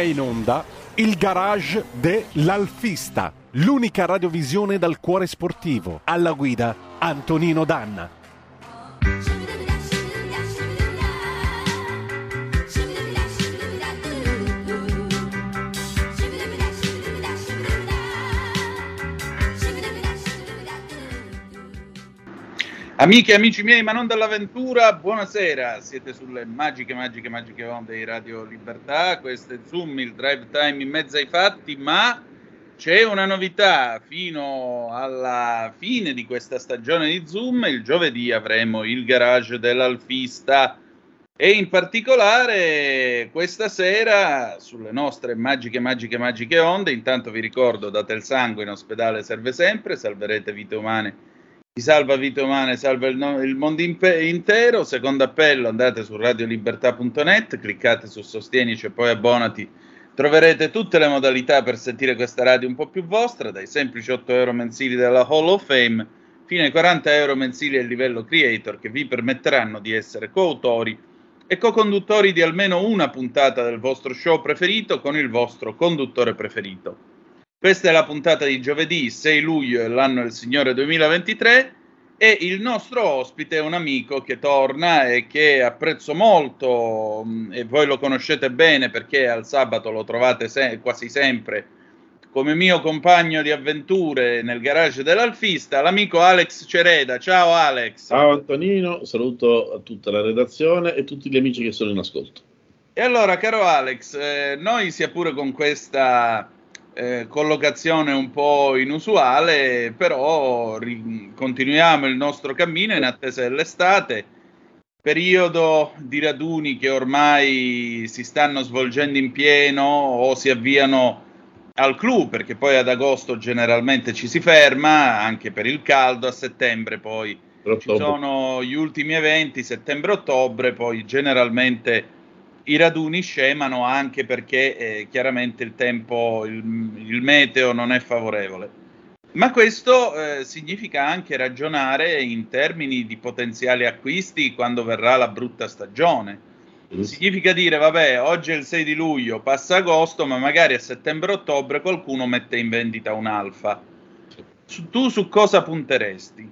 Il garage dell'Alfista, l'unica radiovisione dal cuore sportivo. Alla guida Antonino Danna. Amiche e amici miei, ma non dall'avventura, buonasera. Siete sulle magiche, magiche, magiche onde di Radio Libertà. Questo è Zoom, il drive time in mezzo ai fatti, ma c'è una novità. Fino alla fine di questa stagione di Zoom, il giovedì avremo il garage dell'Alfista. E in particolare questa sera sulle nostre magiche, magiche, magiche onde, intanto vi ricordo, date il sangue in ospedale serve sempre, salverete vite umane salva vite umane salva il, no- il mondo impe- intero. Secondo appello, andate su radiolibertà.net, cliccate su Sostienici e poi abbonati. Troverete tutte le modalità per sentire questa radio un po' più vostra, dai semplici 8 euro mensili della Hall of Fame fino ai 40 euro mensili a livello creator che vi permetteranno di essere coautori e co-conduttori di almeno una puntata del vostro show preferito con il vostro conduttore preferito. Questa è la puntata di giovedì 6 luglio dell'anno del Signore 2023 e il nostro ospite è un amico che torna e che apprezzo molto mm, e voi lo conoscete bene perché al sabato lo trovate se- quasi sempre come mio compagno di avventure nel garage dell'Alfista, l'amico Alex Cereda. Ciao Alex. Ciao Antonino, saluto a tutta la redazione e tutti gli amici che sono in ascolto. E allora, caro Alex, eh, noi sia pure con questa eh, collocazione un po' inusuale, però ri- continuiamo il nostro cammino in attesa dell'estate, periodo di raduni che ormai si stanno svolgendo in pieno o si avviano al clou, perché poi ad agosto generalmente ci si ferma, anche per il caldo, a settembre poi ci sono gli ultimi eventi, settembre-ottobre, poi generalmente i raduni scemano anche perché eh, chiaramente il tempo, il, il, meteo non è favorevole. Ma questo eh, significa anche ragionare in termini di potenziali acquisti quando verrà la brutta stagione. Significa dire, vabbè, oggi è il 6 di luglio, passa agosto, ma magari a settembre-ottobre qualcuno mette in vendita un'alfa. Tu su cosa punteresti?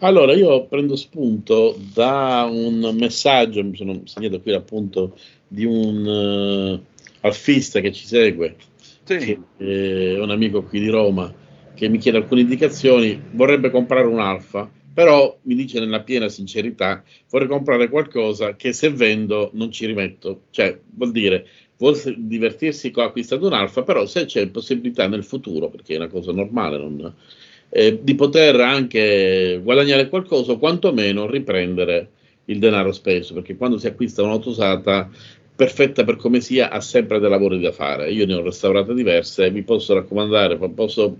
Allora, io prendo spunto da un messaggio, mi sono segnato qui appunto di un uh, alfista che ci segue, sì. che è un amico qui di Roma, che mi chiede alcune indicazioni, vorrebbe comprare un Alfa, però mi dice nella piena sincerità, vorrei comprare qualcosa che se vendo non ci rimetto, cioè vuol dire, vuol divertirsi acquistando un Alfa, però se c'è possibilità nel futuro, perché è una cosa normale, non, eh, di poter anche guadagnare qualcosa o quantomeno riprendere il denaro speso, perché quando si acquista un'auto usata perfetta per come sia, ha sempre dei lavori da fare. Io ne ho restaurate diverse e vi posso raccomandare, posso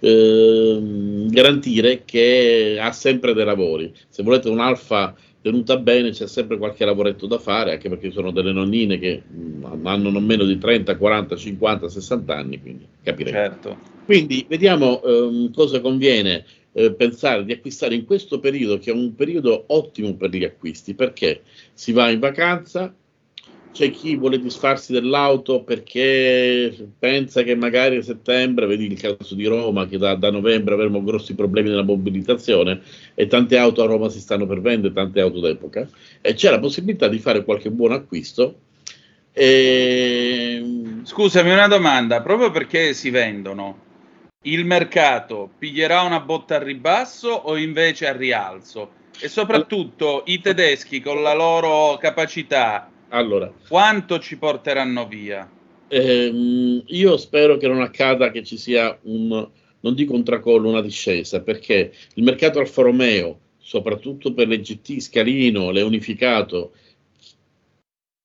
eh, garantire che ha sempre dei lavori. Se volete un'alfa tenuta bene c'è sempre qualche lavoretto da fare, anche perché sono delle nonnine che mh, hanno non meno di 30, 40, 50, 60 anni, quindi capirete. Certo. Quindi vediamo ehm, cosa conviene eh, pensare di acquistare in questo periodo, che è un periodo ottimo per gli acquisti, perché si va in vacanza, c'è chi vuole disfarsi dell'auto perché pensa che magari a settembre, vedi il caso di Roma, che da, da, novembre avremo grossi problemi nella mobilitazione e tante auto a Roma si stanno per vendere, tante auto d'epoca, e c'è la possibilità di fare qualche buon acquisto. E... Scusami una domanda, proprio perché si vendono, il mercato piglierà una botta a ribasso o invece a rialzo? E soprattutto i tedeschi con la loro capacità allora, quanto ci porteranno via? Ehm, io spero che non accada che ci sia un, non dico un tracollo, una discesa, perché il mercato Alfa Romeo, soprattutto per le GT Scalino, le Unificato,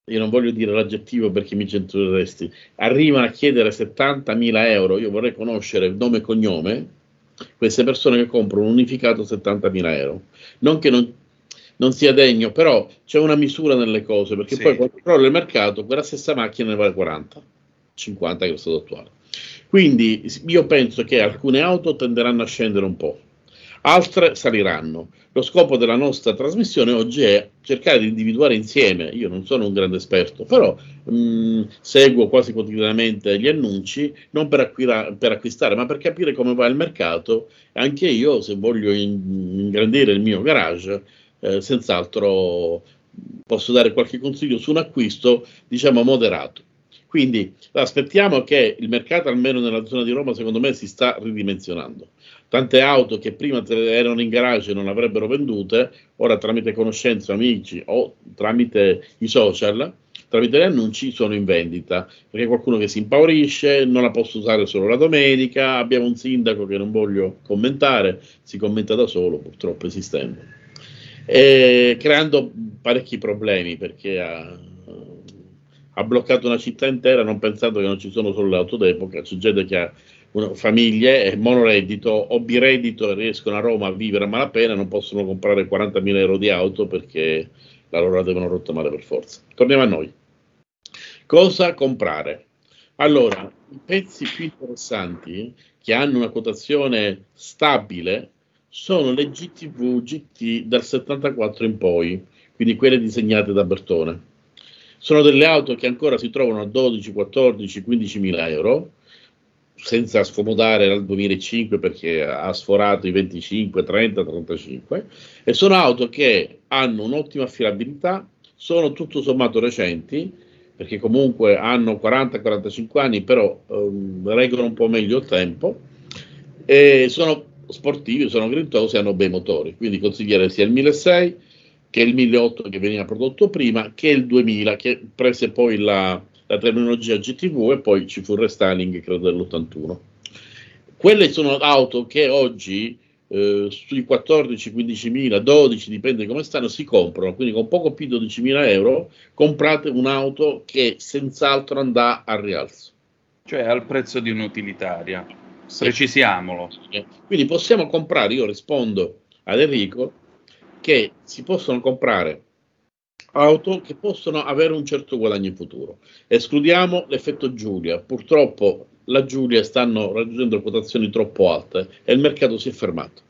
io non voglio dire l'aggettivo perché mi censureresti, arrivano a chiedere 70.000 euro, io vorrei conoscere nome e cognome, queste persone che comprano un unificato 70.000 euro. Non che non, non sia degno, però c'è una misura nelle cose, perché sì. poi quando crolla il mercato, quella stessa macchina ne vale 40, 50 che è lo stato attuale. Quindi io penso che alcune auto tenderanno a scendere un po', altre saliranno. Lo scopo della nostra trasmissione oggi è cercare di individuare insieme, io non sono un grande esperto, però mh, seguo quasi quotidianamente gli annunci, non per, acquira- per, acquistare, ma per capire come va il mercato. Anche io, se voglio in- ingrandire il mio garage, eh, senz'altro posso dare qualche consiglio su un acquisto, diciamo, moderato. Quindi aspettiamo che il mercato, almeno nella zona di Roma, secondo me si sta ridimensionando. Tante auto che prima erano in garage e non avrebbero vendute, ora tramite conoscenze, amici o tramite i social, tramite gli annunci sono in vendita. Perché qualcuno che si impaurisce non la posso usare solo la domenica abbiamo un sindaco che non voglio commentare si commenta da solo purtroppo esistendo. Eh, creando parecchi problemi perché ha, ha, bloccato una città intera non pensando che non ci sono solo le auto d'epoca, c'è gente che ha famiglie, monoreddito o bireddito riescono a Roma a vivere a malapena, non possono comprare 40.000 euro di auto perché la loro la devono rottamare per forza. Torniamo a noi. Cosa comprare? Allora, i pezzi più interessanti che hanno una quotazione stabile sono le GTV GT dal 74 in poi, quindi quelle disegnate da Bertone. Sono delle auto che ancora si trovano a 12, 14, 15 mila euro, senza scomodare dal 2005 perché ha sforato i 25, 30, 35, e sono auto che hanno un'ottima affidabilità, sono tutto sommato recenti, perché comunque hanno 40-45 anni, però ehm, reggono un po' meglio il tempo, e sono sportivi, sono grintosi, hanno bei motori, quindi consiglierei sia il 1600 che il 1008 che veniva prodotto prima, che il 2000 che prese poi la, la terminologia GTV e poi ci fu il restyling credo dell'81. Quelle sono auto che oggi eh, sui 14-15 mila, 12 dipende come stanno, si comprano, quindi con poco più di 12 mila euro comprate un'auto che senz'altro andrà al rialzo. Cioè al prezzo di un'utilitaria. Precisiamolo. Quindi possiamo comprare, io rispondo ad Enrico, che si possono comprare auto che possono avere un certo guadagno in futuro. Escludiamo l'effetto Giulia. Purtroppo la Giulia stanno raggiungendo quotazioni troppo alte e il mercato si è fermato.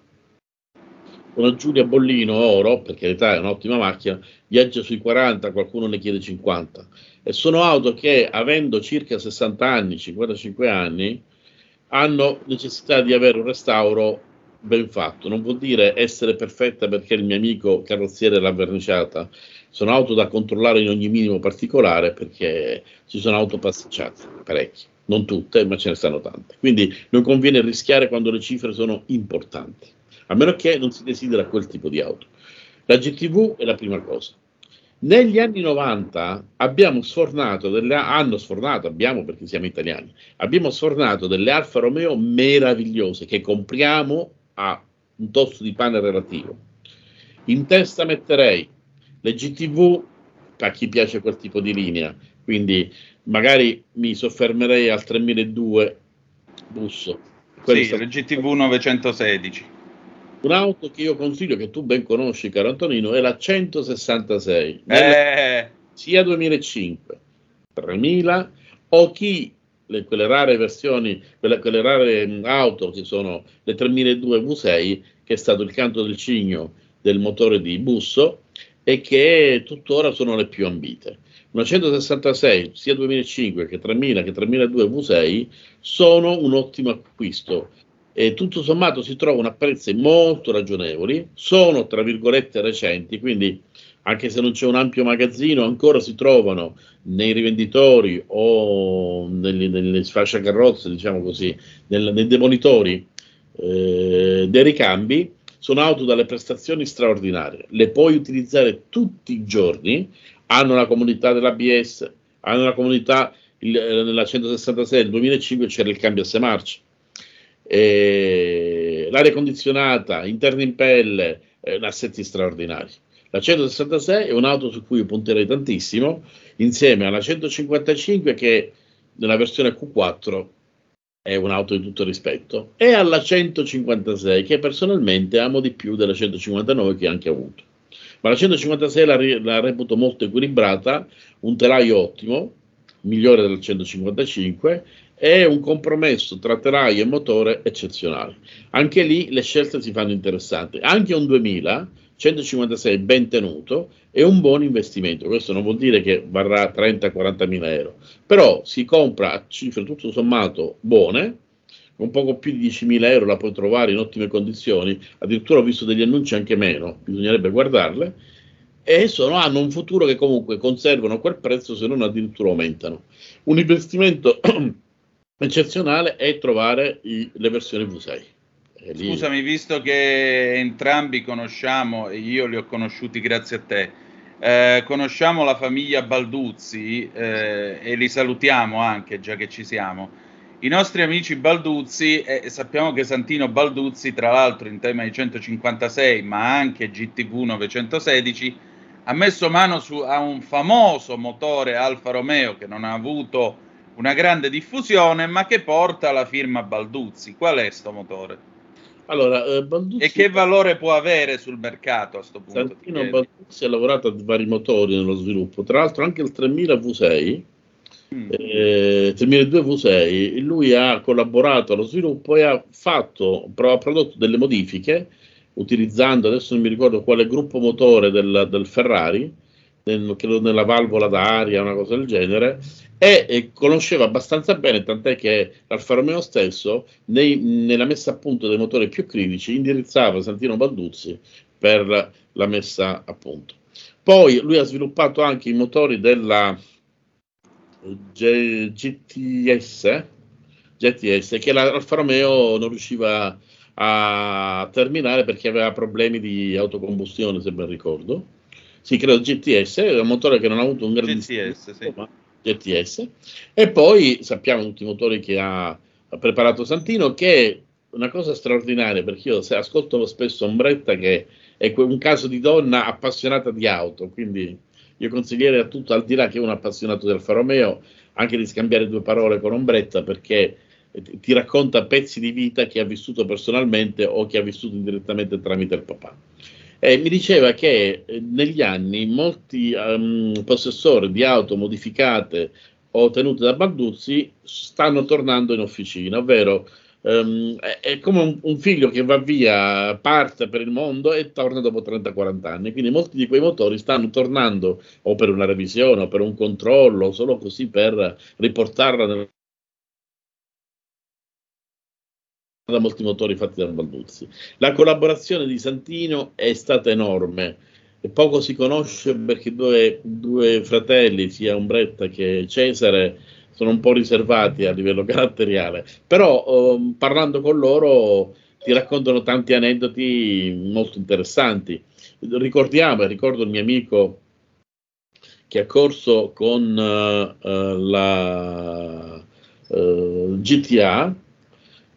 Una Giulia Bollino Oro, per carità è un'ottima macchina, viaggia sui 40, qualcuno ne chiede 50. E sono auto che avendo circa 60 anni, 55 anni, hanno necessità di avere un restauro ben fatto. Non vuol dire essere perfetta perché il mio amico carrozziere l'ha verniciata. Sono auto da controllare in ogni minimo particolare perché ci sono auto passeggiate, parecchie. Non tutte, ma ce ne stanno tante. Quindi non conviene rischiare quando le cifre sono importanti, a meno che non si desidera quel tipo di auto. La GTV è la prima cosa. Negli anni 90 abbiamo sfornato delle, hanno sfornato, abbiamo perché siamo italiani, abbiamo sfornato delle Alfa Romeo meravigliose che compriamo a un tosto di pane relativo. In testa metterei le GTV a chi piace quel tipo di linea. Quindi magari mi soffermerei al 3002 Busso. Sì, sta... il GTV 916. Un'auto che io consiglio, che tu ben conosci, caro Antonino, è la 166. Eh. Sia 2005, 3000 o chi le, quelle rare versioni, quelle, quelle rare auto che sono le 3002 V6, che è stato il canto del cigno del motore di Busso e che tuttora sono le più ambite. Una 166, sia 2005 che 3000 che 3002 V6, sono un ottimo acquisto e tutto sommato si trovano a prezzi molto ragionevoli, sono tra virgolette recenti, quindi anche se non c'è un ampio magazzino, ancora si trovano nei rivenditori o nelle, nelle sfasciacarrozze, diciamo così, nel, nei demolitori eh, dei ricambi. Sono auto dalle prestazioni straordinarie, le puoi utilizzare tutti i giorni, hanno la comunità dell'ABS, hanno la comunità il, eh, nella 166 del 2005 c'era il cambio a 6 marce, eh, l'aria condizionata, interni in pelle, eh, assetti straordinari. La 166 è un'auto su cui punterei tantissimo, insieme alla 155 che nella versione Q4 è un'auto di tutto rispetto, e alla 156 che personalmente amo di più della 159 che ho anche avuto. Ma la 156 la, la reputo molto equilibrata, un telaio ottimo, migliore del 155, e un compromesso tra telaio e motore eccezionale. Anche lì le scelte si fanno interessanti. Anche un 2000 156 ben tenuto è un buon investimento. Questo non vuol dire che varrà 30-40 mila euro, però si compra a cifre tutto sommato buone, un poco più di 10 mila euro la puoi trovare in ottime condizioni, addirittura ho visto degli annunci anche meno, bisognerebbe guardarle, e sono, hanno un futuro che comunque conservano quel prezzo se non addirittura aumentano. Un investimento eccezionale è trovare i, le versioni V6. Scusami, visto che entrambi conosciamo, e io li ho conosciuti grazie a te, eh, conosciamo la famiglia Balduzzi eh, e li salutiamo anche, già che ci siamo. I nostri amici Balduzzi, eh, sappiamo che Santino Balduzzi, tra l'altro in tema di 156, ma anche GTV 916, ha messo mano su, a un famoso motore Alfa Romeo che non ha avuto una grande diffusione, ma che porta la firma Balduzzi. Qual è questo motore? Allora, eh, e che valore può avere sul mercato a questo punto? Santino Balduzzi ha lavorato a vari motori nello sviluppo, tra l'altro anche il 3000 V6, mm. eh, 3002 V6, lui ha collaborato allo sviluppo e ha fatto, ha prodotto delle modifiche utilizzando, adesso non mi ricordo quale gruppo motore del, del Ferrari, nel, credo nella valvola d'aria, una cosa del genere, e, e conosceva abbastanza bene, tant'è che Alfa Romeo stesso, nei, nella messa a punto dei motori più critici, indirizzava Santino Balduzzi per la messa a punto. Poi lui ha sviluppato anche i motori della G- GTS, GTS, che l'Alfa Romeo non riusciva a terminare perché aveva problemi di autocombustione, se ben ricordo sì, credo GTS, è un motore che non ha avuto un grandissimo GTS, sì. GTS. E poi sappiamo tutti i motori che ha, preparato Santino, che è una cosa straordinaria, perché io ascolto spesso Ombretta che è un caso di donna appassionata di auto, quindi io consiglierei a tutto, al di là che è un appassionato del Alfa anche di scambiare due parole con Ombretta, perché ti racconta pezzi di vita che ha vissuto personalmente o che ha vissuto indirettamente tramite il papà. Eh, mi diceva che eh, negli anni molti um, possessori di auto modificate o tenute da Balduzzi stanno tornando in officina, ovvero um, è, è, come un, un, figlio che va via, parte per il mondo e torna dopo 30-40 anni. Quindi molti di quei motori stanno tornando o per una revisione o per un controllo, solo così per riportarla nel da molti motori fatti da Balduzzi. La collaborazione di Santino è stata enorme e poco si conosce perché due, due fratelli, sia Umbretta che Cesare, sono un po' riservati a livello caratteriale, però eh, parlando con loro ti raccontano tanti aneddoti molto interessanti. Ricordiamo, ricordo il mio amico che ha corso con uh, la uh, GTA,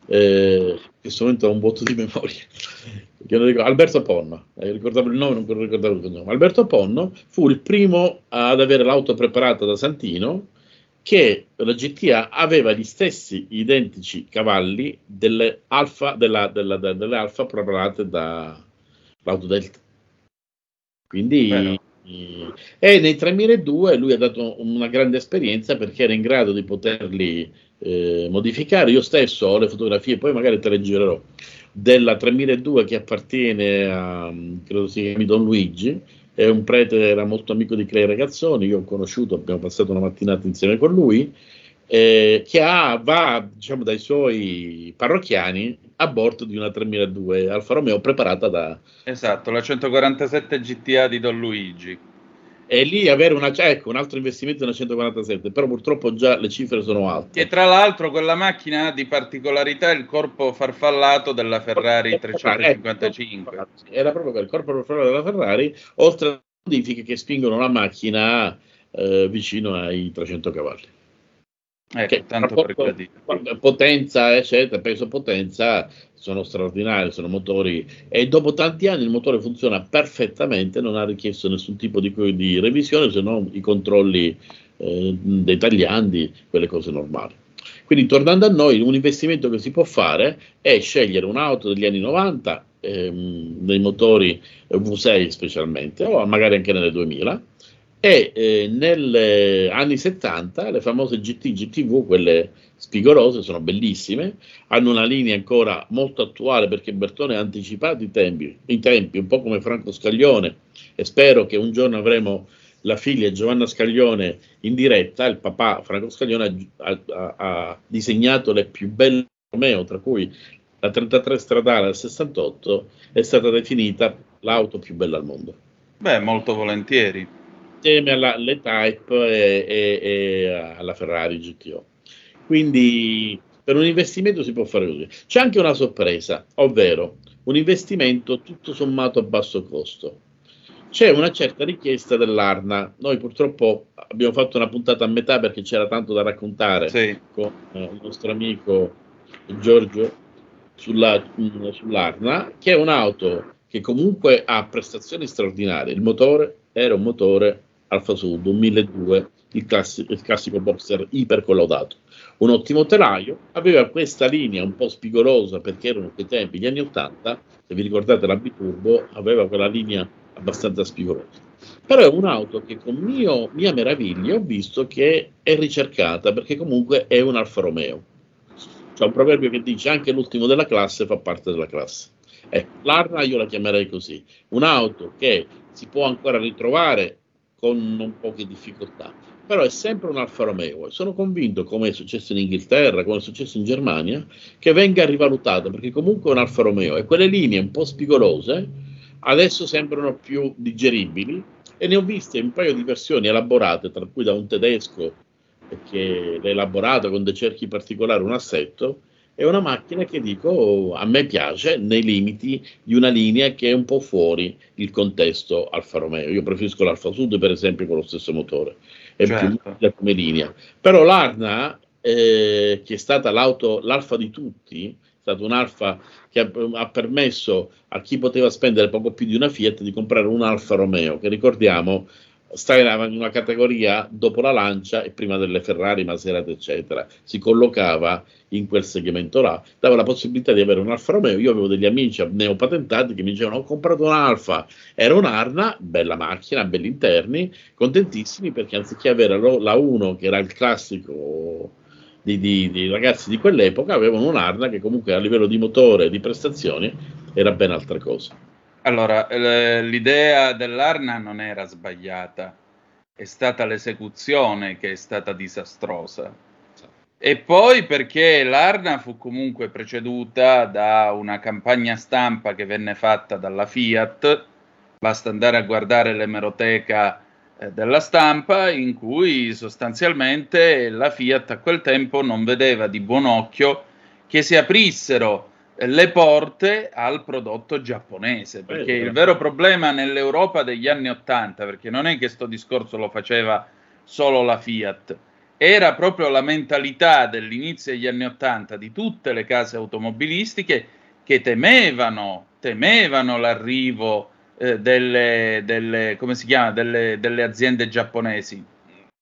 eh, in questo momento ho un vuoto di memoria, Alberto Ponno, eh, ricordavo il nome, non ricordavo il cognome. Alberto Ponno fu il primo ad avere l'auto preparata da Santino che la GTA aveva gli stessi identici cavalli delle Alfa, della, della, delle Alfa preparate dall'auto Delta. Quindi e nei 3002 lui ha dato una grande esperienza perché era in grado di poterli eh, modificare. Io stesso ho le fotografie, poi magari te le girerò, della 3002 che appartiene a, credo si chiami Don Luigi, è un prete, era molto amico di Clay Ragazzoni, io ho conosciuto, abbiamo passato una mattinata insieme con lui, eh, che ha, va diciamo, dai suoi parrocchiani a bordo di una 3002 Alfa Romeo preparata da... Esatto, la 147 GTA di Don Luigi. E lì avere una, ecco, un altro investimento una 147, però purtroppo già le cifre sono alte. E tra l'altro quella macchina ha di particolarità il corpo farfallato della Ferrari 355. Ecco, era proprio quel corpo farfallato della Ferrari, oltre a modifiche che spingono la macchina eh, vicino ai 300 cavalli. Ecco, tanto per potenza, eccetera, peso potenza sono straordinari, sono motori e dopo tanti anni il motore funziona perfettamente, non ha richiesto nessun tipo di, di revisione se non i controlli eh, dettaglianti, quelle cose normali. Quindi tornando a noi, un investimento che si può fare è scegliere un'auto degli anni 90, ehm, dei motori V6 specialmente, o magari anche nelle 2000, e eh, negli anni 70 le famose GT, GTV, quelle spigolose, sono bellissime, hanno una linea ancora molto attuale perché Bertone ha anticipato i tempi, i tempi, un po' come Franco Scaglione e spero che un giorno avremo la figlia Giovanna Scaglione in diretta, il papà Franco Scaglione ha, ha, ha disegnato le più belle Romeo, tra cui la 33 stradale del 68 è stata definita l'auto più bella al mondo. Beh, molto volentieri insieme alla Type e, e, e, alla Ferrari GTO. Quindi per un investimento si può fare così. C'è anche una sorpresa, ovvero un investimento tutto sommato a basso costo. C'è una certa richiesta dell'Arna. Noi purtroppo abbiamo fatto una puntata a metà perché c'era tanto da raccontare sì. con eh, il nostro amico Giorgio sulla, sull'Arna, che è un'auto che comunque ha prestazioni straordinarie. Il motore era un motore Alfa Sud, un 1002, il classico, il classico boxer ipercollaudato. Un ottimo telaio, aveva questa linea un po' spigolosa perché erano quei tempi, gli anni 80, se vi ricordate la Biturbo, aveva quella linea abbastanza spigolosa. Però è un'auto che con mio, mia meraviglia ho visto che è ricercata perché comunque è un Alfa Romeo. C'è un proverbio che dice anche l'ultimo della classe fa parte della classe. Ecco, l'Arna io la chiamerei così, un'auto che si può ancora ritrovare con non poche difficoltà. Però è sempre un Alfa Romeo. Sono convinto, come è successo in Inghilterra, come è successo in Germania, che venga rivalutata perché comunque è un Alfa Romeo e quelle linee un po' spigolose adesso sembrano più digeribili e ne ho viste un paio di versioni elaborate, tra cui da un tedesco che l'ha elaborato con dei cerchi particolari, un assetto, è una macchina che dico a me piace nei limiti di una linea che è un po' fuori il contesto Alfa Romeo. Io preferisco l'Alfa Sud, per esempio, con lo stesso motore, è certo. più lucida come linea. Però l'Arna, eh, che è stata l'auto, l'Alfa di tutti, è stata un'Alfa che ha, ha, permesso a chi poteva spendere poco più di una Fiat di comprare un Alfa Romeo, che ricordiamo sta in una categoria dopo la Lancia e prima delle Ferrari, Maserati, eccetera. Si collocava in quel segmento là, dava la possibilità di avere un Alfa Romeo. Io avevo degli amici neopatentati che mi dicevano: Ho comprato un Alfa, era un'Arna, bella macchina, belli interni, contentissimi perché anziché avere la 1, che era il classico di, di, di ragazzi di quell'epoca, avevano un'Arna che comunque a livello di motore e di prestazioni era ben altra cosa. Allora, l'idea dell'Arna non era sbagliata, è stata l'esecuzione che è stata disastrosa. E poi perché l'Arna fu comunque preceduta da una campagna stampa che venne fatta dalla Fiat, basta andare a guardare l'emeroteca eh, della stampa, in cui sostanzialmente la Fiat a quel tempo non vedeva di buon occhio che si aprissero le porte al prodotto giapponese, perché il vero problema nell'Europa degli anni Ottanta, perché non è che questo discorso lo faceva solo la Fiat, era proprio la mentalità dell'inizio degli anni Ottanta di tutte le case automobilistiche che temevano, temevano l'arrivo eh, delle, delle, come si chiama, delle, delle aziende giapponesi.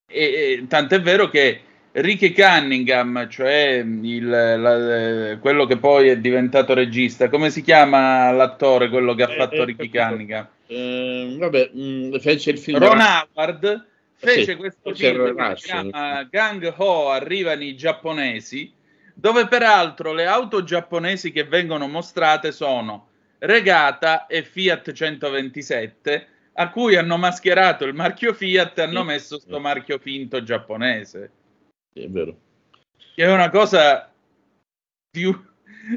E, e, tant'è vero che Ricky Cunningham, cioè il, la, quello che poi è diventato regista, come si chiama l'attore, quello che ha eh, fatto eh, Ricky Cunningham? Eh, vabbè, mh, mm, fece il film. Ron Howard fece sì, questo film che si chiama Gang Ho, arrivano i giapponesi, dove peraltro le auto giapponesi che vengono mostrate sono Regata e Fiat 127, a cui hanno mascherato il marchio Fiat e hanno messo questo marchio finto giapponese. È vero. Che è una cosa di un,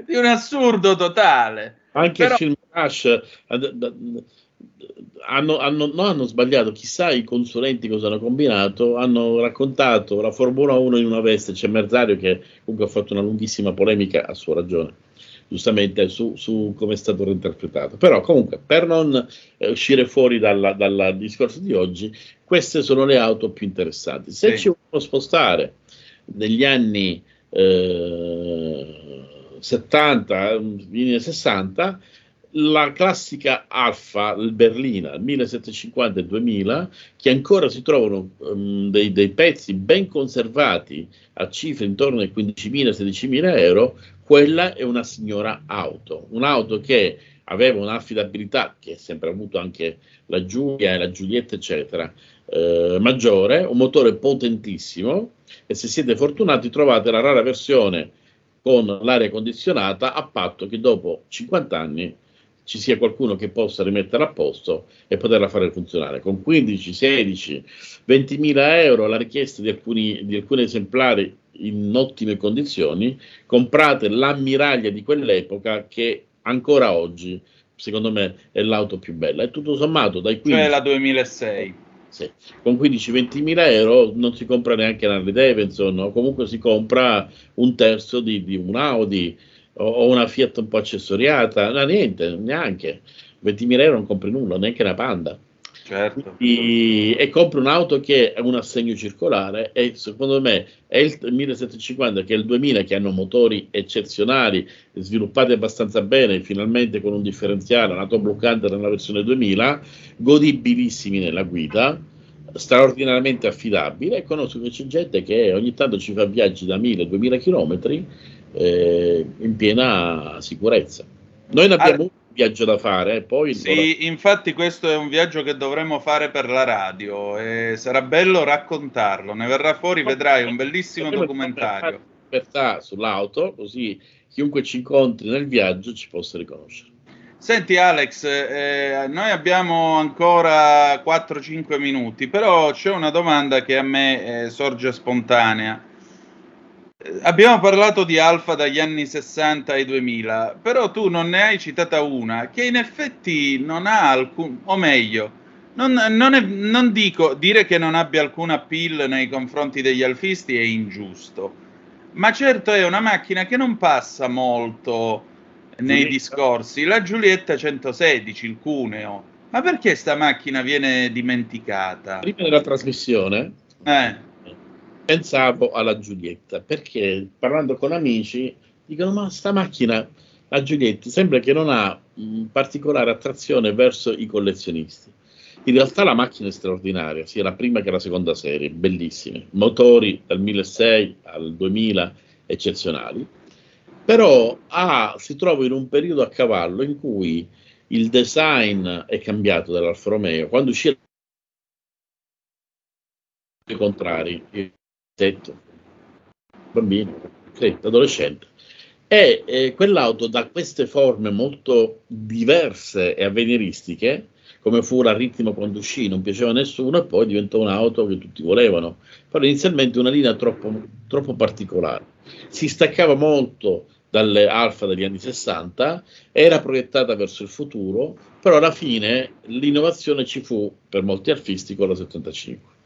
di un assurdo totale. Anche Però... il film Rush hanno, hanno, non hanno sbagliato, chissà i consulenti cosa hanno combinato, hanno raccontato la Formula 1 in una veste, c'è Merzario che comunque ha fatto una lunghissima polemica, a sua ragione, giustamente su, su come è stato reinterpretato. Però comunque, per non eh, uscire fuori dal discorso di oggi, queste sono le auto più interessanti. Se sì. ci vogliamo spostare negli anni eh, 70, 60, la classica Alfa, Berlina 1750 e 2000, che ancora si trovano um, dei, dei, pezzi ben conservati a cifre intorno ai 15.000-16.000 euro, quella è una signora auto, un'auto che aveva un'affidabilità che ha sempre avuto anche la Giulia e la Giulietta, eccetera, eh, maggiore, un motore potentissimo e se siete fortunati trovate la rara versione con l'aria condizionata a patto che dopo 50 anni ci sia qualcuno che possa rimettere a posto e poterla fare funzionare. Con 15, 16, 20 mila euro la richiesta di alcuni, di alcuni esemplari in ottime condizioni, comprate l'ammiraglia di quell'epoca che ancora oggi, secondo me, è l'auto più bella. E tutto sommato, dai 15... Cioè la 2006. Sì. Con 15-20 mila euro non si compra neanche una Harley Davidson, o comunque si compra un terzo di, di un Audi, o, una Fiat un po' accessoriata, no, niente, neanche. 20.000 euro non compri nulla, neanche una Panda. Certo. E, e compri un'auto che è un assegno circolare e secondo me è il 1750 che è il 2000 che hanno motori eccezionali sviluppati abbastanza bene finalmente con un differenziale nato bloccante nella versione 2000 godibilissimi nella guida straordinariamente affidabile e conosco che c'è gente che ogni tanto ci fa viaggi da 1000-2000 km eh, in piena sicurezza. Noi ne abbiamo un viaggio da fare, poi... Sì, infatti questo è un viaggio che dovremmo fare per la radio e sarà bello raccontarlo, ne verrà fuori, vedrai un bellissimo documentario. Libertà sull'auto, così chiunque ci incontri nel viaggio ci possa riconoscere. Senti Alex, eh, noi abbiamo ancora 4-5 minuti, però c'è una domanda che a me eh, sorge spontanea. Abbiamo parlato di Alfa dagli anni 60 ai 2000, però tu non ne hai citata una che in effetti non ha alcun, o meglio, non, non, è, non dico dire che non abbia alcun appeal nei confronti degli alfisti è ingiusto, ma certo è una macchina che non passa molto nei Giulietta. discorsi. La Giulietta 116, il Cuneo, ma perché sta macchina viene dimenticata? Prima della trasmissione, eh pensavo alla Giulietta perché parlando con amici dicono ma sta macchina la Giulietta sembra che non ha mh, particolare attrazione verso i collezionisti. In realtà la macchina è straordinaria sia la prima che la seconda serie bellissime. Motori dal 1600 al 2000 eccezionali. Però ha, si trova in un periodo a cavallo in cui il design è cambiato dall'Alfa Romeo. Quando uscì i contrari tetto, bambino, sì, adolescente. E eh, quell'auto da queste forme molto diverse e avveniristiche, come fu la ritmo quando uscì, non piaceva a nessuno, e poi diventò un'auto che tutti volevano. Però inizialmente una linea troppo, troppo particolare. Si staccava molto dalle alfa degli anni 60, era proiettata verso il futuro, però alla fine l'innovazione ci fu per molti alfisti con la 75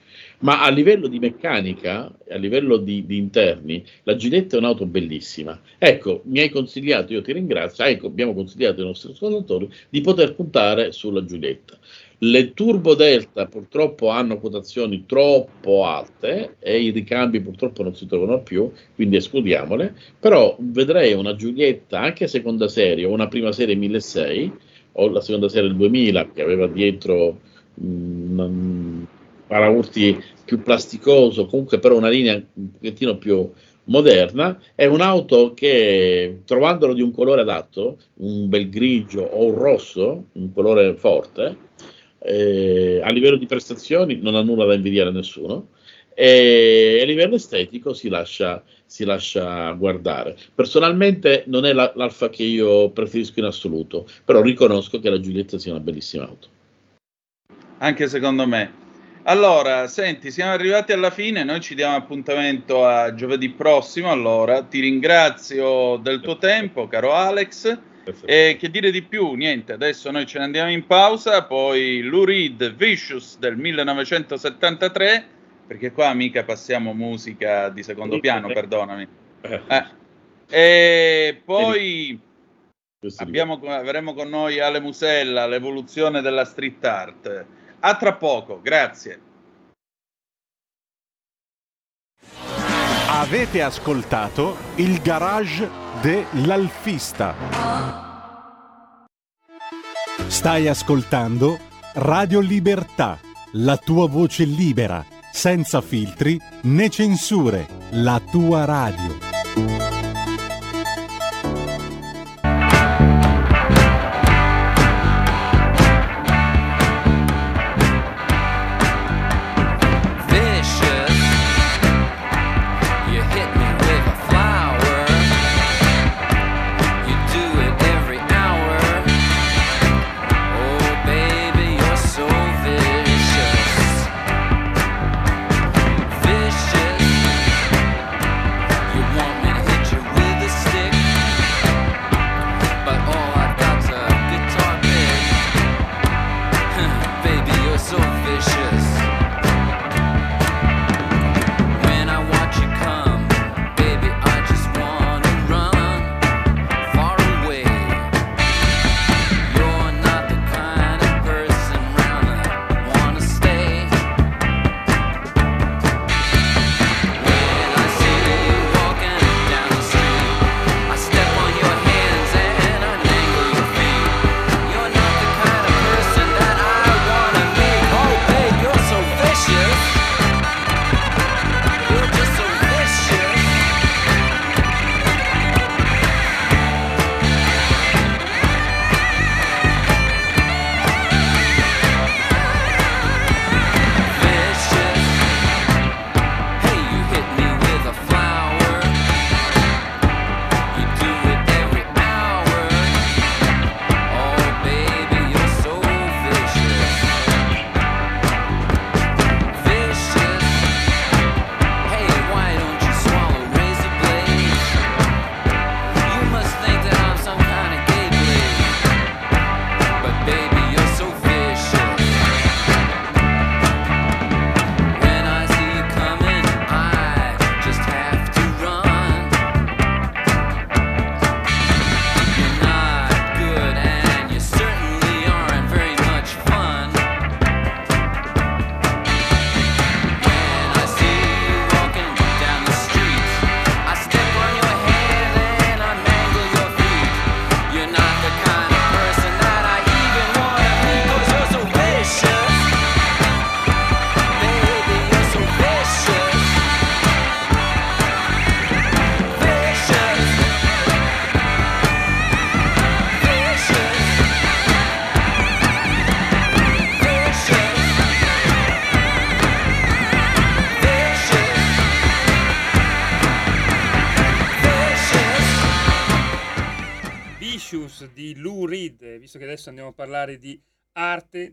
ma a livello di meccanica, a livello di, di, interni, la Ginetta è un'auto bellissima. Ecco, mi hai consigliato, io ti ringrazio, ecco, abbiamo consigliato ai nostri ascoltatori di poter puntare sulla Giulietta. Le Turbo Delta purtroppo hanno quotazioni troppo alte e i ricambi purtroppo non si trovano più, quindi escludiamole, però vedrei una Giulietta anche seconda serie o una prima serie 1600 o la seconda serie del 2000 che aveva dietro mh, un paraurti più plasticoso, comunque però una linea un pochettino più moderna, è un'auto che trovandolo di un colore adatto, un bel grigio o un rosso, un colore forte, eh, a livello di prestazioni non ha nulla da invidiare a nessuno e a livello estetico si lascia, si lascia guardare. Personalmente non è la, l'Alfa che io preferisco in assoluto, però riconosco che la Giulietta sia una bellissima auto. Anche secondo me. Allora, senti, siamo arrivati alla fine, noi ci diamo appuntamento a giovedì prossimo, allora ti ringrazio del tuo tempo, caro Alex. E che dire di più? Niente, adesso noi ce ne andiamo in pausa, poi Lou Reed Vicious del 1973, perché qua mica passiamo musica di secondo piano, perdonami. Eh. eh. E poi abbiamo, avremo con noi Ale Musella, l'evoluzione della street art. A tra poco, grazie. Avete ascoltato il garage dell'Alfista. Stai ascoltando Radio Libertà, la tua voce libera, senza filtri né censure, la tua radio.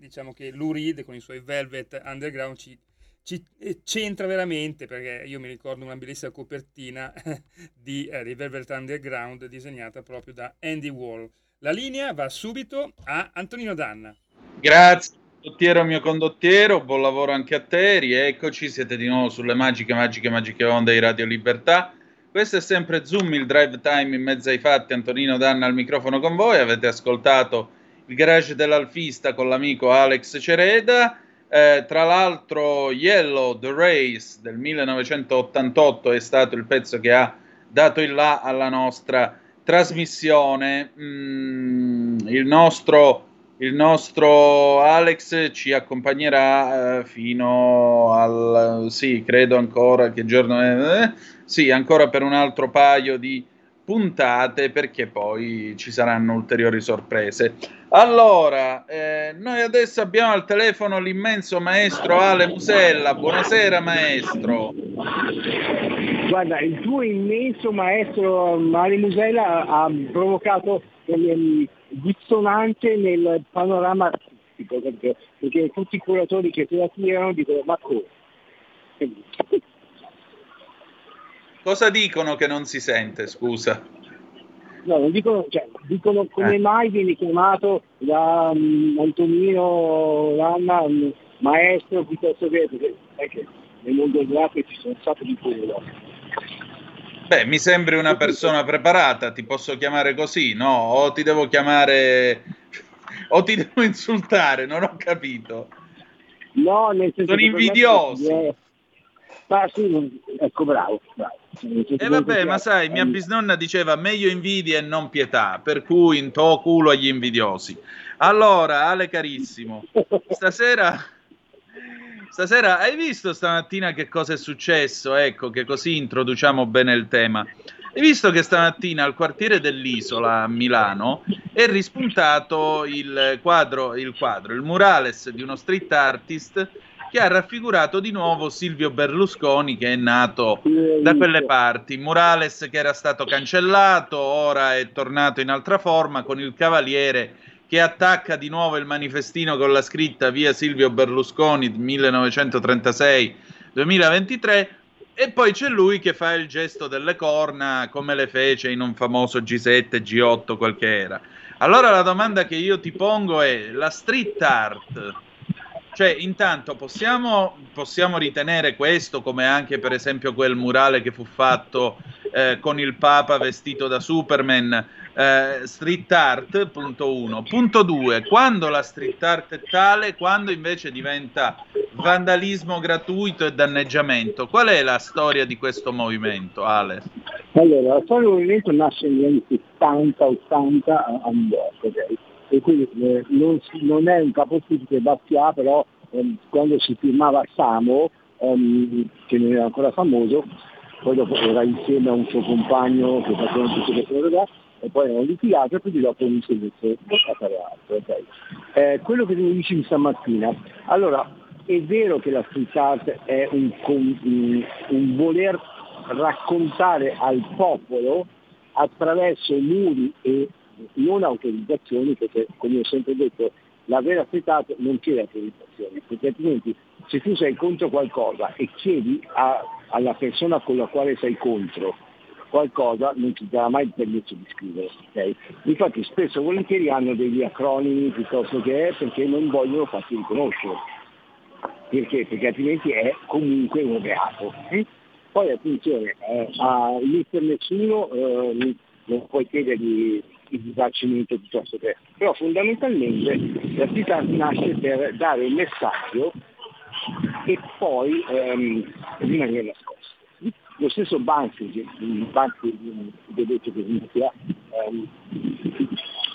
Diciamo che Lou Reed con i suoi Velvet Underground ci, ci eh, c'entra veramente perché io mi ricordo una bellissima copertina di, eh, Velvet Underground disegnata proprio da Andy Wall. La linea va subito a Antonino Danna. Grazie. Condottiero mio condottiero, buon lavoro anche a te, rieccoci, siete di nuovo sulle magiche, magiche, magiche onde di Radio Libertà. Questo è sempre Zoom, il drive time in mezzo ai fatti. Antonino Danna al microfono con voi. Avete ascoltato il garage dell'Alfista con l'amico Alex Cereda. Eh, tra l'altro, Yellow The Race del 1988 è stato il pezzo che ha dato il là alla nostra trasmissione. Mm, il, nostro, il, nostro, Alex ci accompagnerà eh, fino al sì, credo ancora che giorno è. Eh, sì, ancora per un altro paio di puntate perché poi ci saranno ulteriori sorprese. Allora, eh, noi adesso abbiamo al telefono l'immenso maestro Ale Musella. Buonasera maestro. Guarda, il tuo immenso maestro Ale Musella ha provocato delle dissonanze nel panorama artistico, perché, perché tutti i curatori che ti attirano dicono ma come? Cosa dicono che non si sente, scusa? No, non dicono, cioè, dicono come eh. mai vieni chiamato da um, Antonino Lanna um, maestro piuttosto che, perché che nel mondo dell'arte ci sono sacco di quello. Beh, mi sembri una persona preparata, ti posso chiamare così, no? O ti devo chiamare o ti devo insultare, non ho capito. No, nel senso Sono invidiosi. È... Ah, sì, ecco, bravo, bravo. E vabbè, ma sai, mia bisnonna diceva meglio invidia e non pietà, per cui in to culo agli invidiosi. Allora, Ale carissimo, stasera, stasera hai visto stamattina che cosa è successo? Ecco, che così introduciamo bene il tema. Hai visto che stamattina al quartiere dell'Isola a Milano è rispuntato il quadro, il quadro, il murales di uno street artist che ha raffigurato di nuovo Silvio Berlusconi che è nato da quelle parti. Murales che era stato cancellato, ora è tornato in altra forma con il Cavaliere che attacca di nuovo il manifestino con la scritta via Silvio Berlusconi 1936-2023 e poi c'è lui che fa il gesto delle corna come le fece in un famoso G7, G8, quel che era. Allora la domanda che io ti pongo è la street art cioè, intanto possiamo, possiamo, ritenere questo come anche per esempio quel murale che fu fatto eh, con il Papa vestito da Superman, eh, street art, punto uno. Punto due, quando la street art è tale, quando invece diventa vandalismo gratuito e danneggiamento. Qual è la storia di questo movimento, Ale? Allora, la storia del movimento nasce negli anni 70-80 a New York, ok? E quindi eh, non, si, non, è un capostipite che Basquiat, però ehm, quando si firmava Samo, ehm, che non era ancora famoso, poi dopo era insieme a un suo compagno che facevano tutte queste cose là, e poi erano litigati e poi dopo mi si a fare altro. Okay. Eh, quello che mi dici stamattina, allora è vero che la street art è un, un, un voler raccontare al popolo attraverso muri e non autorizzazioni, perché come ho sempre detto la vera street non chiede autorizzazioni, perché altrimenti se tu sei contro qualcosa e chiedi a, alla persona con la quale sei contro qualcosa non ti darà mai il permesso di scrivere. Okay? Infatti spesso e volentieri hanno degli acronimi piuttosto che è perché non vogliono farsi riconoscere. Perché? Perché altrimenti è comunque un reato. Poi attenzione, eh, a nessuno eh, non puoi chiedergli il risarcimento piuttosto che... Però fondamentalmente l'attività nasce per dare un messaggio e poi ehm, rimanere nascosto. Lo stesso Banksy, Banksy vedete che inizia, ehm,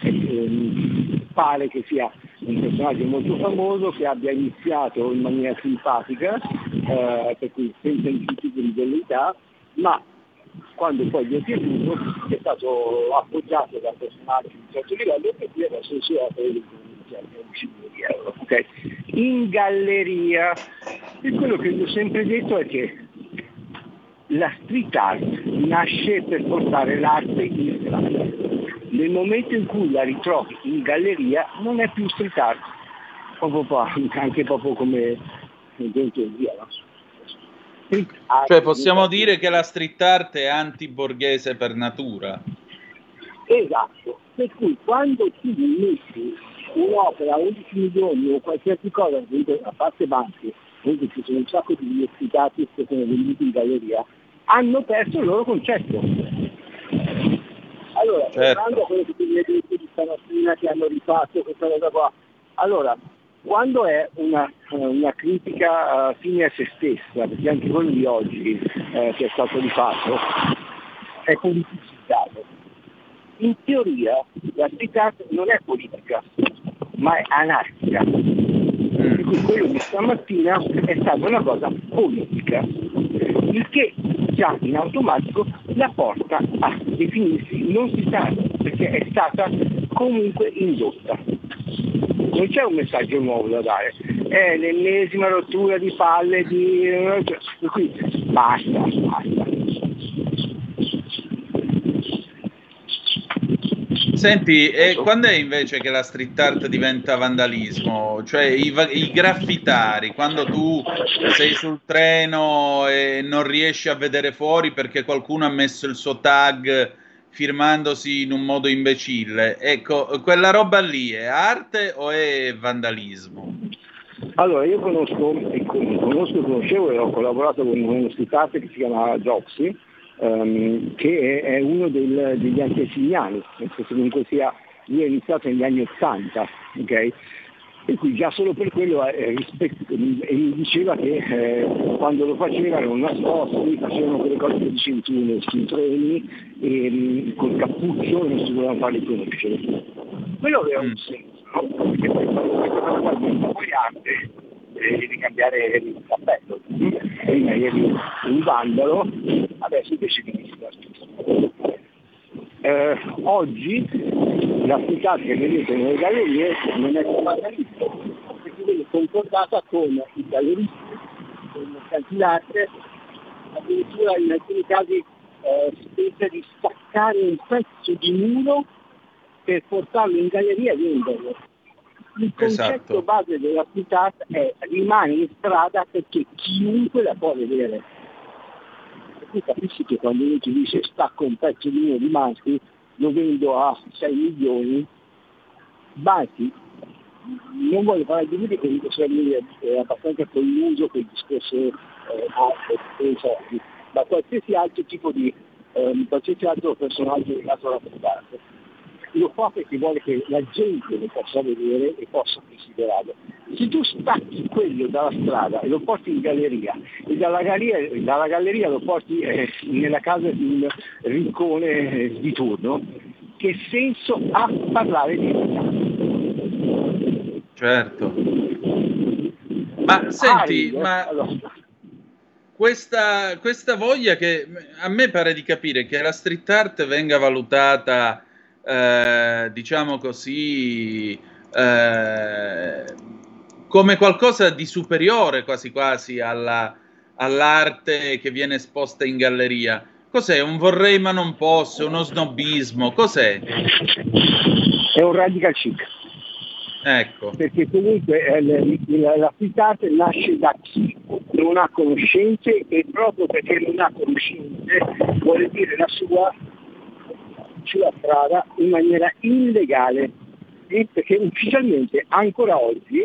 ehm, pare che sia un personaggio molto famoso che abbia iniziato in maniera simpatica, eh, per cui senza tipo di velleità, ma quando poi gli è piaciuto è stato appoggiato da personaggi di un certo livello e qui adesso si offre un milioni di euro. Okay? In galleria, e quello che ho sempre detto è che la street art nasce per portare l'arte in strada. Nel momento in cui la ritrovi in galleria non è più street art, proprio, anche proprio come dentro via. No? Cioè possiamo dire che la street art è anti-borghese per natura. Esatto, per cui quando tu metti un'opera a 11 milioni o qualsiasi cosa, a parte banche, comunque ci sono un sacco di universitati che sono venuti in galleria, hanno perso il loro concetto. Allora, certo. a quello che tu mi hai detto di stamattina che hanno rifatto questa cosa qua. Allora, quando è una, una critica uh, fine a se stessa, perché anche quello di oggi eh, che è stato rifatto, è politicizzato. In teoria la città non è politica, ma è anarchica. Quindi quello di stamattina è stata una cosa politica, il che già in automatico la porta a definirsi non si sa perché è stata comunque indotta. Non c'è un messaggio nuovo da dare, è l'ennesima rottura di palle di... Per cui basta, basta. Senti, e quando è invece che la street art diventa vandalismo? Cioè i, i, graffitari, quando tu sei sul treno e non riesci a vedere fuori perché qualcuno ha messo il suo tag firmandosi in un modo imbecille, ecco, quella roba lì è arte o è vandalismo? Allora, io conosco, conosco conoscevo e ho collaborato con uno art che si chiama Joxy, um, che è, uno del, degli antesignani, nel senso comunque sia, lui è iniziato negli anni 80, ok? E qui già solo per quello eh, rispetto, e mi diceva che eh, quando lo facevano nascosti, facevano quelle cose che dicevi tu sui treni e mh, col cappuccio non si dovevano farli conoscere. Quello aveva un mm. senso, no? Perché poi questa cosa qua diventa poi arte, devi cambiare il cappello. Prima eri un vandalo, adesso invece devi essere eh, oggi l'attività che vedete nelle gallerie non è più vandalismo, perché viene concordata con i galleristi, con i mercanti d'arte, addirittura in alcuni casi eh, si pensa di staccare un pezzo di muro per portarlo in galleria e venderlo il concetto esatto. base della città è rimane in strada perché chiunque la può vedere. Tu capisci che quando uno ti dice stacco un pezzo di mio di Banksy, lo vendo a 6 milioni, Banksy non voglio parlare di lui perché dico è abbastanza colluso con il discorso eh, dei soldi, ma qualsiasi altro tipo di eh, qualsiasi altro personaggio legato alla città lo fa perché vuole che la gente lo possa vedere e possa considerarlo. Se tu stacchi quello dalla strada e lo porti in galleria e dalla galleria, dalla galleria lo porti eh, nella casa di un riccone eh, di turno, che senso ha parlare di città? Certo. Ma senti, ah, ma... Allora questa, questa, voglia che a me pare di capire che la street art venga valutata eh, diciamo così, eh, come qualcosa di superiore quasi quasi alla, all'arte che viene esposta in galleria. Cos'è? Un vorrei ma non posso, uno snobismo? Cos'è? È un radical chic. Ecco. Perché comunque eh, la, arte nasce da chi non ha conoscenze e proprio perché non ha conoscenze vuole dire la sua sulla strada in maniera illegale, perché ufficialmente ancora oggi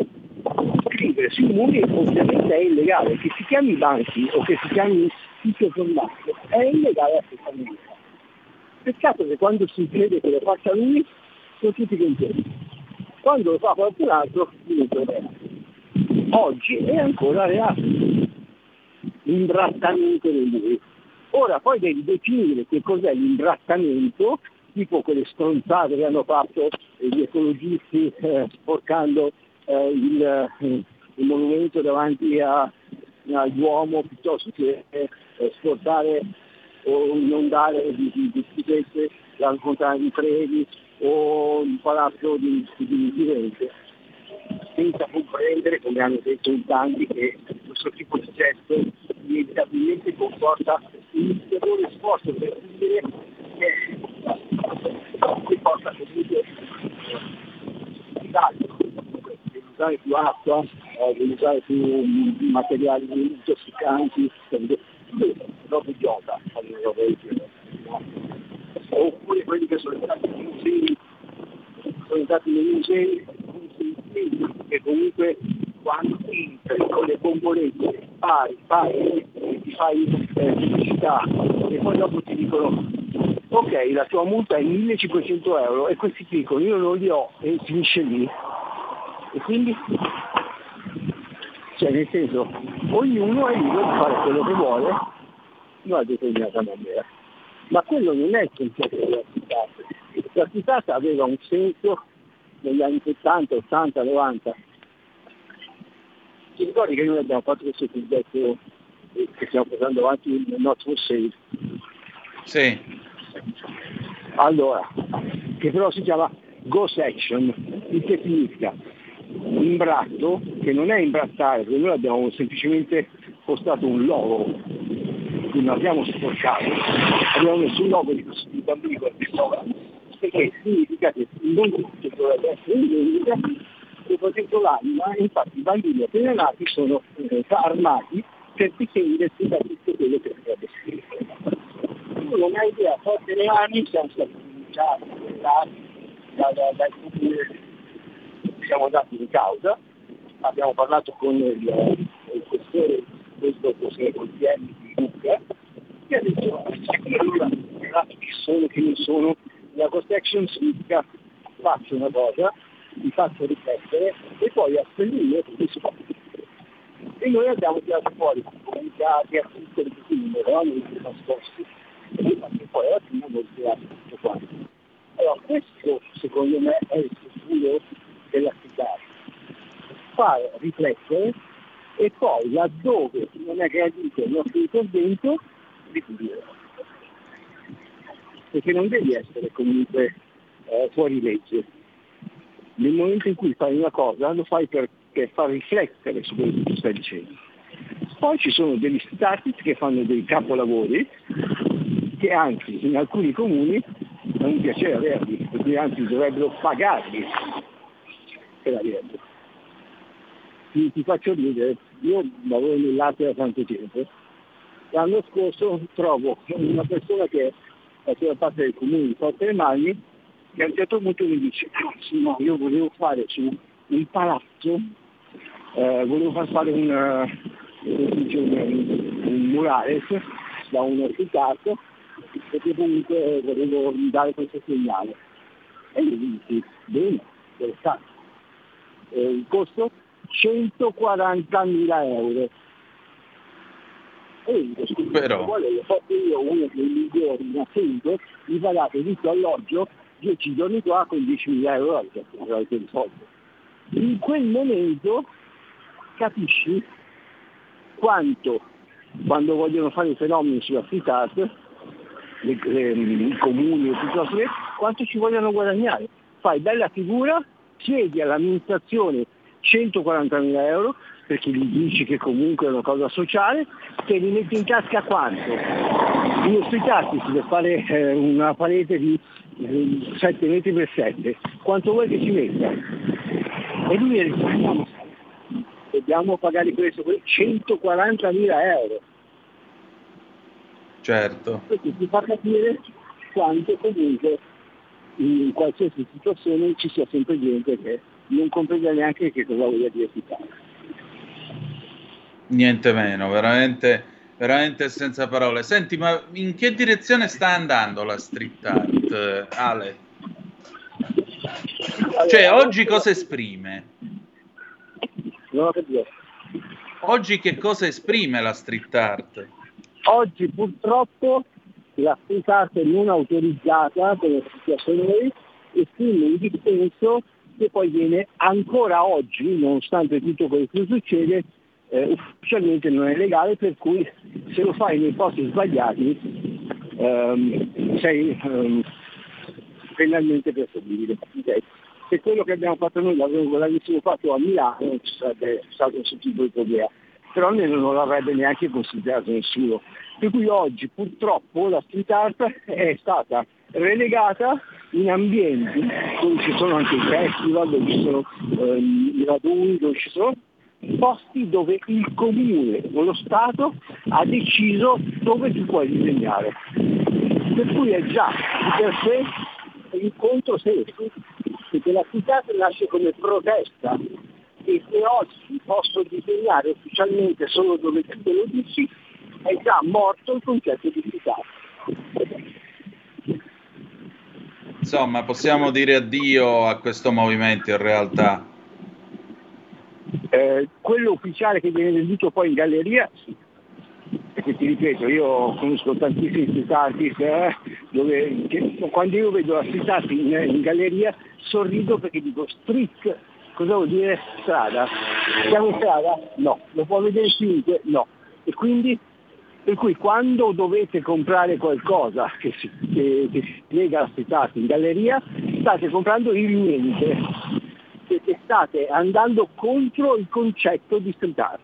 scrivere sui muri ovviamente è illegale, che si chiami banchi o che si chiami sito formato è illegale a questa maniera. Peccato che quando si crede che lo faccia lui sono tutti contenti. Quando lo fa qualcun altro diventa reato. Oggi è ancora reato. Imbrattamento dei muri. Ora poi devi definire che cos'è l'imbrattamento, tipo quelle stronzate che hanno fatto gli ecologisti eh, sporcando eh, il, eh, il, monumento davanti a, a Duomo piuttosto che eh, sportare o inondare di, di, di schifezze la fontana di Trevi o il palazzo di, di, di Vente senza comprendere, come hanno detto in tanti, che questo tipo di gesto inevitabilmente comporta un ulteriore sforzo per dire che possa comunque usare più acqua, eh, usare più materiali intossicanti, proprio idiota, oppure quelli che sono stati musei, sono stati nei musei che comunque quando entri con le bombolette fai, fai, ti fai eh, pubblicità e poi dopo ti dicono ok, la tua multa è 1500 euro e questi dicono io non li ho e finisce lì. E quindi, cioè nel senso, ognuno è libero di fare quello che vuole in una determinata maniera. Ma quello non è il concetto della città. La città aveva un senso negli anni 70, 80, 90. Ti ricordi che noi abbiamo fatto questo progetto che stiamo portando avanti nel nostro sale? Sì. Allora, che però si chiama Go Section, il che significa imbratto, che non è imbrattare, perché noi abbiamo semplicemente postato un logo, quindi non abbiamo sporcato, abbiamo messo un logo di questi bambini con perché significa che non tutto dovrebbe essere in vendita, soprattutto l'anima, infatti i bambini appena nati sono eh, armati per difendersi da tutto quello che dovrebbe essere tu non hai idea, forse le anni siamo stati denunciati da, da, dai siamo andati in causa, abbiamo parlato con il, il questore, questo questore con di Lucca, che ha detto che sono, che non sono, la cost action significa faccio una cosa, mi faccio riflettere e poi a seguire rispondo. E noi abbiamo tirato fuori comunicati, articoli non eravamo nascosti e poi alla fine non creare tutto quanto. Allora questo secondo me è il futuro della città. Fare riflettere e poi laddove non è gradito il nostro intervento, ripulire. Perché non devi essere comunque eh, fuori legge. Nel momento in cui fai una cosa lo fai per, per far riflettere su quello che tu stai dicendo. Poi ci sono degli stati che fanno dei capolavori che anzi in alcuni comuni è un piacere averli, perché anzi dovrebbero pagarli per averli. Ti, ti faccio ridere, io lavoro nell'arte da tanto tempo, l'anno scorso trovo una persona che faceva parte del comune di Forte dei Magni che a un certo punto mi dice, ah, sì, no, io volevo fare su un palazzo, eh, volevo far fare un, un, un, un murales da un architetto perché comunque volevo dare questo segnale. E gli dici, bene, interessante. Eh, il costo 140.000 euro. E io dico, Però... vuole, ho fatto io uno dei migliori in assento, mi pagate tutto alloggio 10 giorni qua con 10.000 euro avete risolto. In quel momento capisci quanto quando vogliono fare i fenomeni sulla street art le, le, i comuni piuttosto che quanto ci vogliono guadagnare. Fai bella figura, chiedi all'amministrazione 140.000 euro perché gli dici che comunque è una cosa sociale, te li metti in tasca quanto? Uno sui tassi si deve fare eh, una parete di eh, 7 metri per 7, quanto vuoi che ci metta? E lui mi risponde, dobbiamo pagare questo, 140.000 euro. Certo. Questo ti fa capire quanto comunque in qualsiasi situazione ci sia sempre gente che non comprende neanche che cosa voglia dire città. Niente meno, veramente, veramente senza parole. Senti, ma in che direzione sta andando la street art, Ale? Cioè, oggi cosa esprime? Non ho capito. Oggi che cosa esprime la street art? Oggi purtroppo la street art non autorizzata, come è successo a noi, esprime un dissenso che poi viene ancora oggi, nonostante tutto quello che succede, eh, ufficialmente non è legale, per cui se lo fai nei posti sbagliati ehm, sei ehm, penalmente perseguibile. Okay. Se quello che abbiamo fatto noi l'avessimo fatto a Milano non ci sarebbe stato questo tipo di problema però non l'avrebbe neanche considerato nessuno. Per cui oggi purtroppo la street art è stata relegata in ambienti dove ci sono anche i festival, dove ci sono eh, i raduni, dove ci sono posti dove il comune o lo Stato ha deciso dove tu puoi disegnare. Per cui è già di per sé un controsenso, perché la art nasce come protesta e se oggi posso disegnare ufficialmente solo dove te lo dici, è già morto il concetto di città. insomma, possiamo dire addio a questo movimento in realtà. Eh, quello ufficiale che viene venduto poi in galleria, perché ti ripeto, io conosco tantissimi street artist, eh, dove che, quando io vedo la street art in, in, galleria sorrido perché dico street, cosa vuol dire strada? Siamo in strada? No. Lo può vedere chiunque? No. E quindi per cui quando dovete comprare qualcosa che si, che, che si lega alla street art in galleria, state comprando il niente, perché state andando contro il concetto di street art.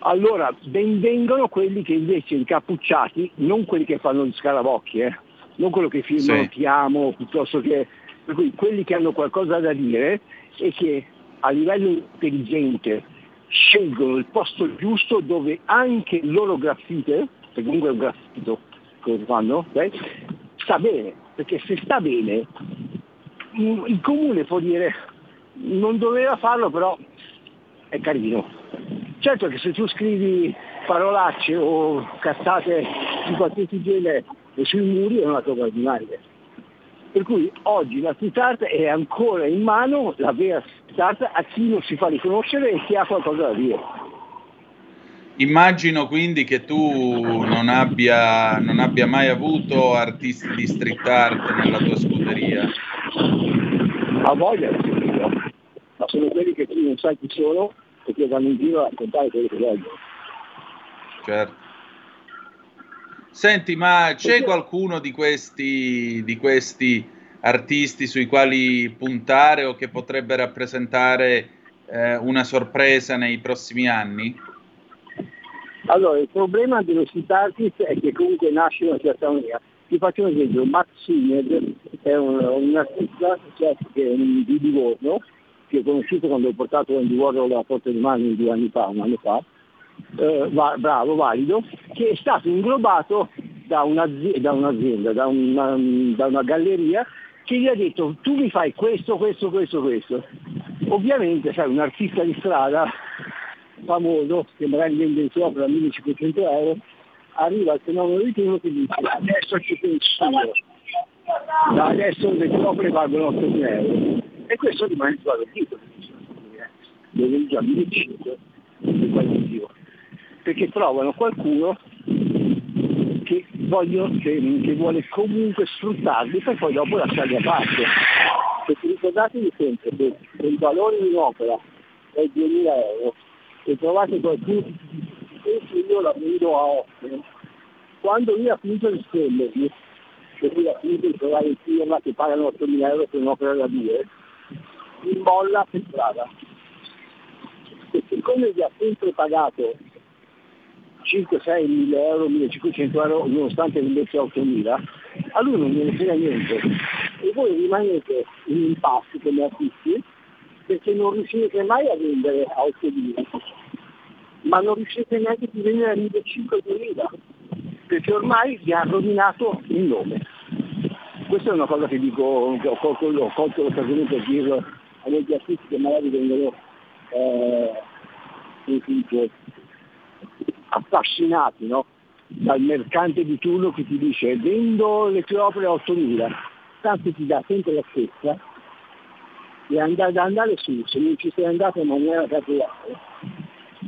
Allora, ben vengono quelli che invece incappucciati, non quelli che fanno gli scarabocchi, eh, non quello che firmano sì. ti amo, piuttosto che quelli che hanno qualcosa da dire e che a livello intelligente scelgono il posto giusto dove anche il loro graffite, perché comunque è un graffito che fanno, okay? sta bene, perché se sta bene il comune può dire non doveva farlo però è carino. Certo che se tu scrivi parolacce o cazzate di qualsiasi genere sui muri è una cosa ordinaria. Per cui oggi la street art è ancora in mano, la vera street art, a chi non si fa riconoscere e chi ha qualcosa da dire. Immagino quindi che tu non abbia, non abbia mai avuto artisti di street art nella tua scuderia. A voglia, ma sono quelli che tu non sai chi sono e che vanno in giro a raccontare quello che vogliono. Certo. Senti, ma c'è qualcuno di questi, di questi artisti sui quali puntare o che potrebbe rappresentare eh, una sorpresa nei prossimi anni? Allora, il problema dello street artist è che comunque nasce in una certa maniera. Ti faccio un esempio, Max Sined è un, un artista cioè, che è un, di Livorno, che ho conosciuto quando ho portato Andy Warhol alla porta di mani due anni fa, un anno fa, eh, va, bravo, valido, che è stato inglobato da, un'azienda, da, un'azienda da, una, da una galleria che gli ha detto tu mi fai questo, questo, questo, questo. Ovviamente, sai, un artista di strada famoso, che magari vende il suo opera a 1500 euro, arriva al fenomeno di turno che dice adesso ci penso io, adesso le tue opere valgono 8.000 euro. E questo rimane sbalordito, dove già 1.500 di qualitativo perché trovano qualcuno che, voglio, che, che, vuole comunque sfruttarli per poi dopo lasciarli a parte. Perché ricordatevi sempre che se il valore di un'opera è 2000 euro. E trovate qualcuno che io la vendo a 8, quando lui ha di spenderli, cioè lui ha finito di trovare il firma che pagano 8.000 euro per un'opera da due, in molla per strada. E siccome vi ha sempre pagato 5, 6 1000 euro, 1500 euro, nonostante vendesse 8000, a lui non gliene frega niente. E voi rimanete in impasse come acquisti perché non riuscirete mai a vendere a 8000, ma non riuscite neanche a vendere a 1500 perché ormai vi ha rovinato il nome. Questa è una cosa che dico, ho ho colto l'occasione per dirlo a degli acquisti che magari vengono eh, affascinati no? dal mercante di turno che ti dice vendo le tue opere a 8.000, tanto ti dà sempre la stessa e andare, da andare su, se non ci sei andato in maniera casuale,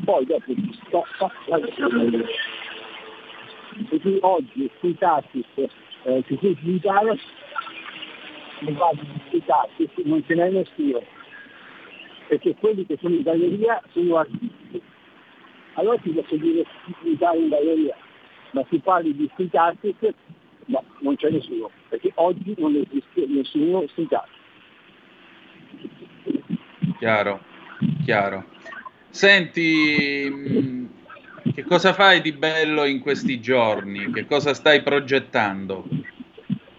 poi dopo ti stoppa la. E tu oggi sui tassi eh, ti puoi non vado sui tassi, non ce n'è nessuno, perché quelli che sono in galleria sono artisti allora ti posso dire di dare in galleria, ma si parli di street artist, no, non c'è nessuno, perché oggi non esiste nessuno street artist. Chiaro, chiaro. Senti, che cosa fai di bello in questi giorni? Che cosa stai progettando?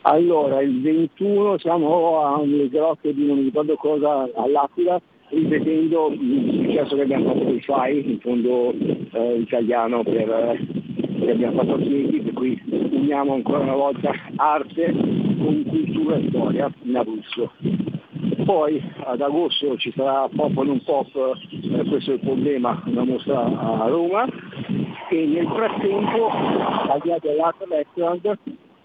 Allora, il 21 siamo a un grotte di non mi ricordo cosa all'Aquila ripetendo il successo che abbiamo fatto con i FAI, il fondo eh, italiano per, eh, che abbiamo fatto a Chieti, per cui uniamo ancora una volta arte con cultura e storia in Abruzzo. Poi ad agosto ci sarà Pop non Pop, eh, questo è il problema, una mostra a Roma e nel frattempo tagliate all'Art Restaurant, che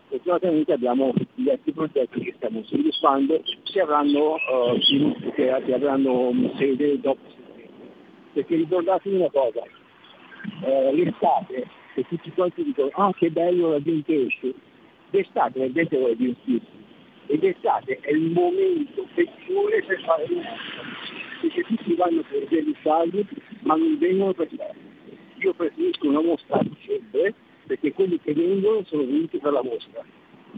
fortunatamente abbiamo diversi progetti che stiamo sviluppando, si avranno uh, sviluppi che, che, avranno sede dopo settembre. Perché ricordatevi una cosa, uh, l'estate, che tutti quanti dicono, ah che bello la gente esce, d'estate la gente vuole divertirsi ed estate è il momento peggiore per fare un perché tutti vanno per vedere i saldi ma non vengono per fare. Io preferisco una mostra a dicembre perché quelli che vengono sono venuti per la mostra.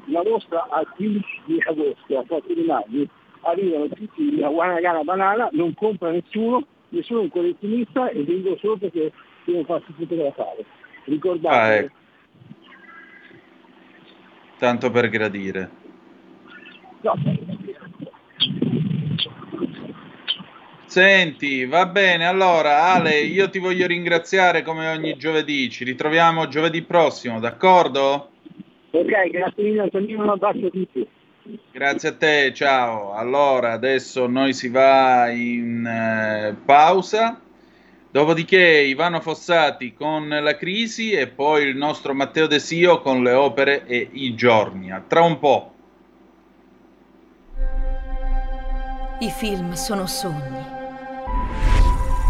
La mostra al 15 di agosto, a 4 di maggio, arrivano tutti a Guanagana Banana, non compra nessuno, nessuno è un collezionista e vengono solo perché devono farsi fotografare. Ricordate. Ah, ecco. Tanto per gradire. No, Senti, va bene, allora Ale, io ti voglio ringraziare come ogni giovedì, ci ritroviamo giovedì prossimo, d'accordo? Ok, grazie mille Antonino, un abbraccio a tutti. Grazie a te, ciao. Allora, adesso noi si va in eh, pausa, dopodiché Ivano Fossati con la crisi e poi il nostro Matteo De Sio con le opere e i giorni. A tra un po'. I film sono sogni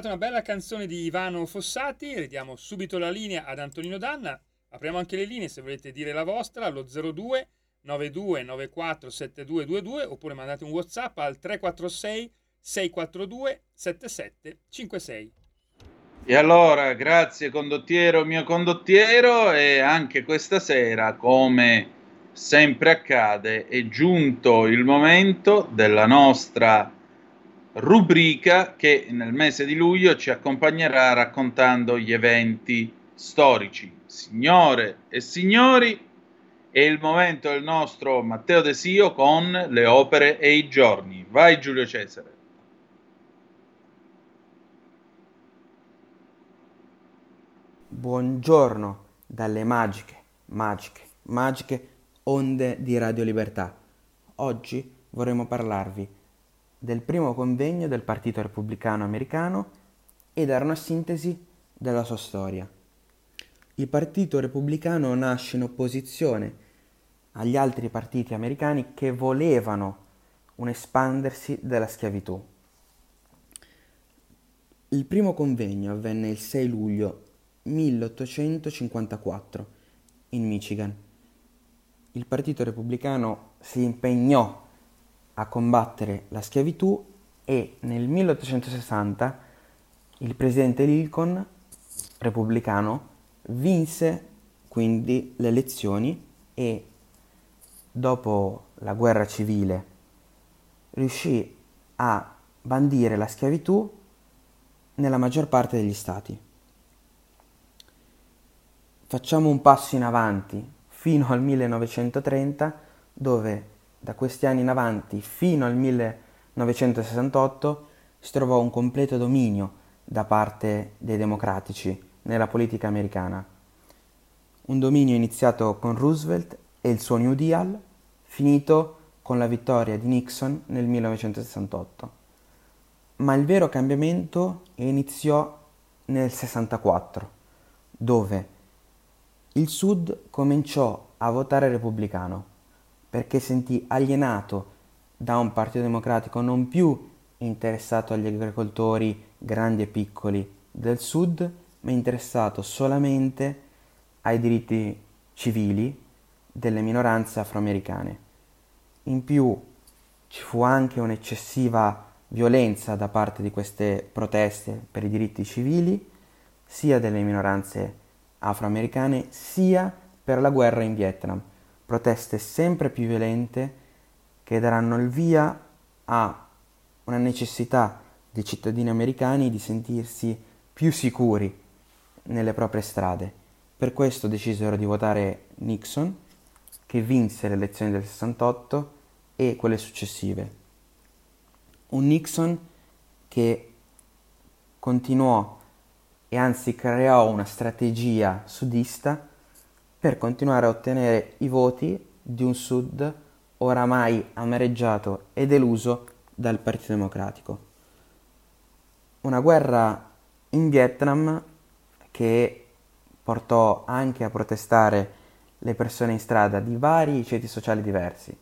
Ascoltato una bella canzone di Ivano Fossati, ridiamo subito la linea ad Antonino Danna. Apriamo anche le linee se volete dire la vostra allo 02 92 94 7222 oppure mandate un WhatsApp al 346 642 7756. E allora, grazie condottiero mio condottiero e anche questa sera, come sempre accade, è giunto il momento della nostra rubrica che nel mese di luglio ci accompagnerà raccontando gli eventi storici. Signore e signori, è il momento del nostro Matteo Desio con le opere e i giorni. Vai Giulio Cesare. Buongiorno dalle magiche, magiche, magiche onde di Radio Libertà. Oggi vorremmo parlarvi del primo convegno del Partito Repubblicano Americano e dare una sintesi della sua storia. Il Partito Repubblicano nasce in opposizione agli altri partiti americani che volevano un espandersi della schiavitù. Il primo convegno avvenne il 6 luglio 1854 in Michigan. Il Partito Repubblicano si impegnò a combattere la schiavitù e nel 1860 il presidente Lincoln, repubblicano, vinse quindi le elezioni e dopo la guerra civile riuscì a bandire la schiavitù nella maggior parte degli stati. Facciamo un passo in avanti fino al 1930 dove da questi anni in avanti fino al 1968 si trovò un completo dominio da parte dei democratici nella politica americana. Un dominio iniziato con Roosevelt e il suo New Deal, finito con la vittoria di Nixon nel 1968. Ma il vero cambiamento iniziò nel 64, dove il Sud cominciò a votare repubblicano perché sentì alienato da un partito democratico non più interessato agli agricoltori grandi e piccoli del Sud, ma interessato solamente ai diritti civili delle minoranze afroamericane. In più ci fu anche un'eccessiva violenza da parte di queste proteste per i diritti civili, sia delle minoranze afroamericane sia per la guerra in Vietnam, proteste sempre più violente che daranno il via a una necessità dei cittadini americani di sentirsi più sicuri nelle proprie strade. Per questo decisero di votare Nixon, che vinse le elezioni del 68 e quelle successive. Un Nixon che continuò e anzi creò una strategia sudista per continuare a ottenere i voti di un Sud oramai amareggiato e deluso dal Partito Democratico. Una guerra in Vietnam che portò anche a protestare le persone in strada di vari ceti sociali diversi,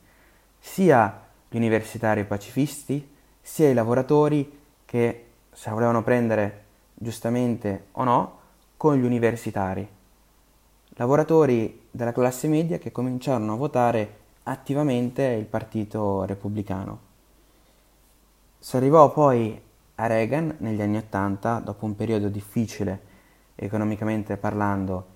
sia gli universitari pacifisti, sia i lavoratori che se volevano prendere giustamente o no, con gli universitari, lavoratori della classe media che cominciarono a votare attivamente il Partito Repubblicano. Si arrivò poi a Reagan negli anni Ottanta, dopo un periodo difficile economicamente parlando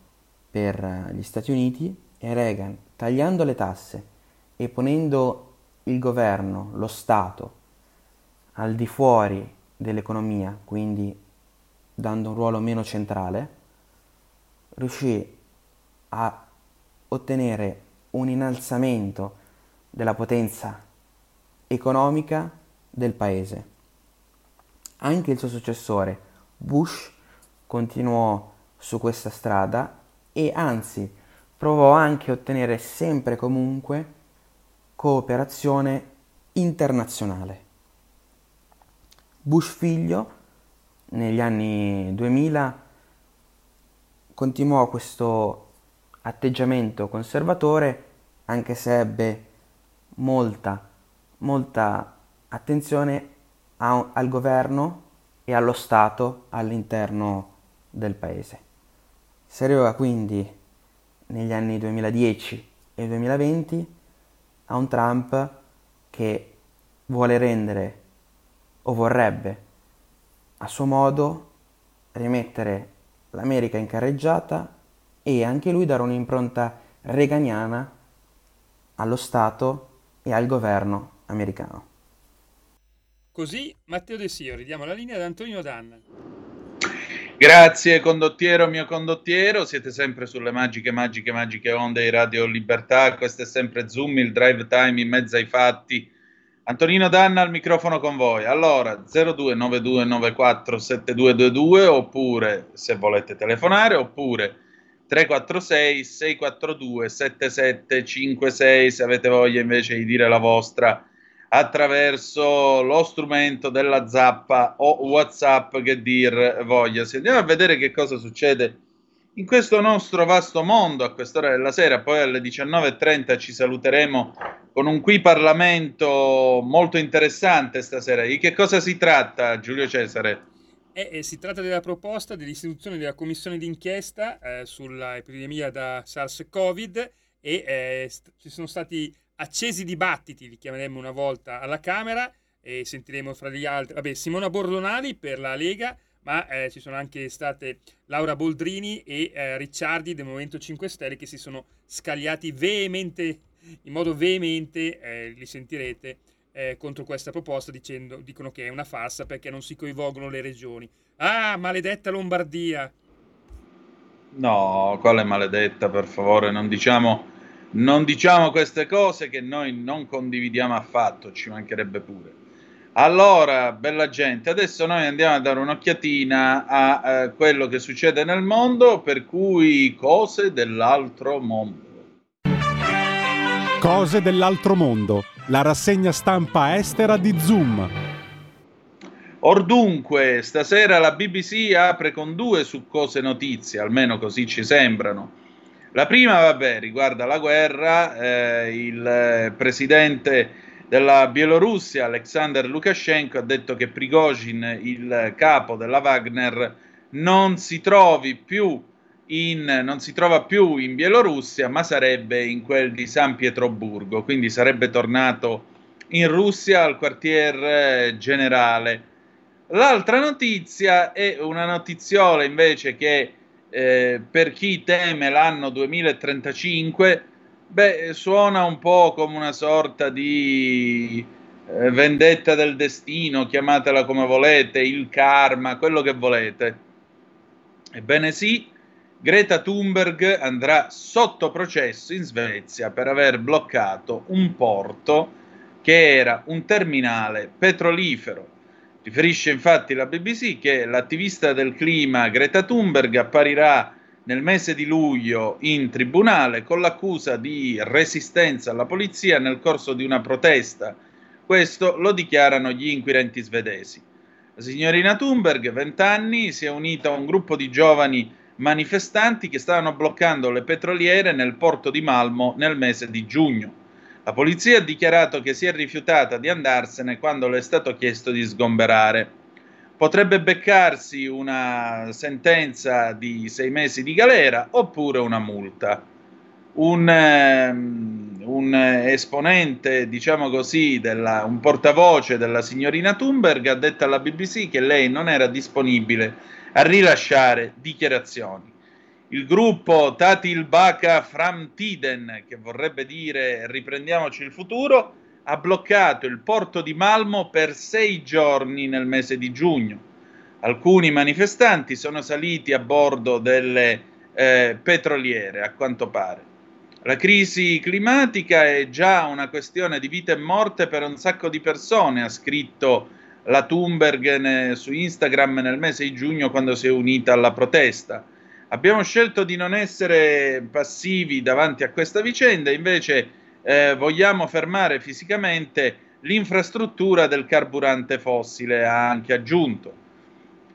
per gli Stati Uniti, e Reagan, tagliando le tasse e ponendo il governo, lo Stato, al di fuori dell'economia, quindi dando un ruolo meno centrale, riuscì a ottenere un innalzamento della potenza economica del paese. Anche il suo successore, Bush, continuò su questa strada e anzi provò anche a ottenere sempre e comunque cooperazione internazionale. Bush figlio negli anni 2000 continuò questo atteggiamento conservatore anche se ebbe molta, molta attenzione a, al governo e allo Stato all'interno del paese. Si arriva quindi negli anni 2010 e 2020 a un Trump che vuole rendere o vorrebbe a suo modo rimettere l'America in carreggiata e anche lui dare un'impronta reganiana allo Stato e al governo americano. Così Matteo De Sio, ridiamo la linea ad Antonio Danna. Grazie condottiero mio condottiero, siete sempre sulle magiche, magiche, magiche onde di Radio Libertà, questo è sempre Zoom, il drive time in mezzo ai fatti. Antonino Danna al microfono con voi. Allora, 0292947222 oppure se volete telefonare oppure 346 642 7756 se avete voglia invece di dire la vostra attraverso lo strumento della zappa o WhatsApp che dir voglia. Se andiamo a vedere che cosa succede in questo nostro vasto mondo a quest'ora della sera, poi alle 19.30 ci saluteremo con un qui Parlamento molto interessante stasera. Di che cosa si tratta, Giulio Cesare? Eh, eh, si tratta della proposta dell'istituzione della commissione d'inchiesta eh, sull'epidemia da SARS-CoV e eh, st- ci sono stati accesi dibattiti, li chiameremo una volta alla Camera e sentiremo fra gli altri, vabbè, Simona Bordonali per la Lega, ma eh, ci sono anche state Laura Boldrini e eh, Ricciardi del Movimento 5 Stelle che si sono scagliati veemente, in modo veemente, li sentirete, eh, contro questa proposta dicendo, dicono che è una farsa perché non si coinvolgono le regioni. Ah, maledetta Lombardia! No, quale maledetta, per favore, non diciamo, non diciamo queste cose che noi non condividiamo affatto, ci mancherebbe pure. Allora, bella gente, adesso noi andiamo a dare un'occhiatina a eh, quello che succede nel mondo, per cui cose dell'altro mondo. Cose dell'altro mondo la rassegna stampa estera di Zoom. Ordunque, stasera la BBC apre con due succose notizie, almeno così ci sembrano. La prima, vabbè, riguarda la guerra. Eh, il presidente della Bielorussia, Alexander Lukashenko, ha detto che Prigozhin, il capo della Wagner, non si trovi più in, non si trova più in Bielorussia, ma sarebbe in quel di San Pietroburgo, quindi sarebbe tornato in Russia al quartier generale. L'altra notizia è una notiziola invece che eh, per chi teme l'anno 2035, beh, suona un po' come una sorta di eh, vendetta del destino, chiamatela come volete, il karma, quello che volete. Ebbene sì, Greta Thunberg andrà sotto processo in Svezia per aver bloccato un porto che era un terminale petrolifero. Riferisce infatti la BBC che l'attivista del clima Greta Thunberg apparirà nel mese di luglio in tribunale con l'accusa di resistenza alla polizia nel corso di una protesta. Questo lo dichiarano gli inquirenti svedesi. La signorina Thunberg, 20 anni, si è unita a un gruppo di giovani manifestanti che stavano bloccando le petroliere nel porto di Malmo nel mese di giugno. La polizia ha dichiarato che si è rifiutata di andarsene quando le è stato chiesto di sgomberare. Potrebbe beccarsi una sentenza di sei mesi di galera oppure una multa. Un, um, un esponente, diciamo così, della, un portavoce della signorina Thunberg ha detto alla BBC che lei non era disponibile a rilasciare dichiarazioni. Il gruppo Tatil Baka Framtiden, che vorrebbe dire riprendiamoci il futuro, ha bloccato il porto di Malmo per sei giorni nel mese di giugno. Alcuni manifestanti sono saliti a bordo delle eh, petroliere, a quanto pare. La crisi climatica è già una questione di vita e morte per un sacco di persone, ha scritto la Thunberg su Instagram nel mese di giugno quando si è unita alla protesta. Abbiamo scelto di non essere passivi davanti a questa vicenda, invece eh, vogliamo fermare fisicamente l'infrastruttura del carburante fossile, ha anche aggiunto.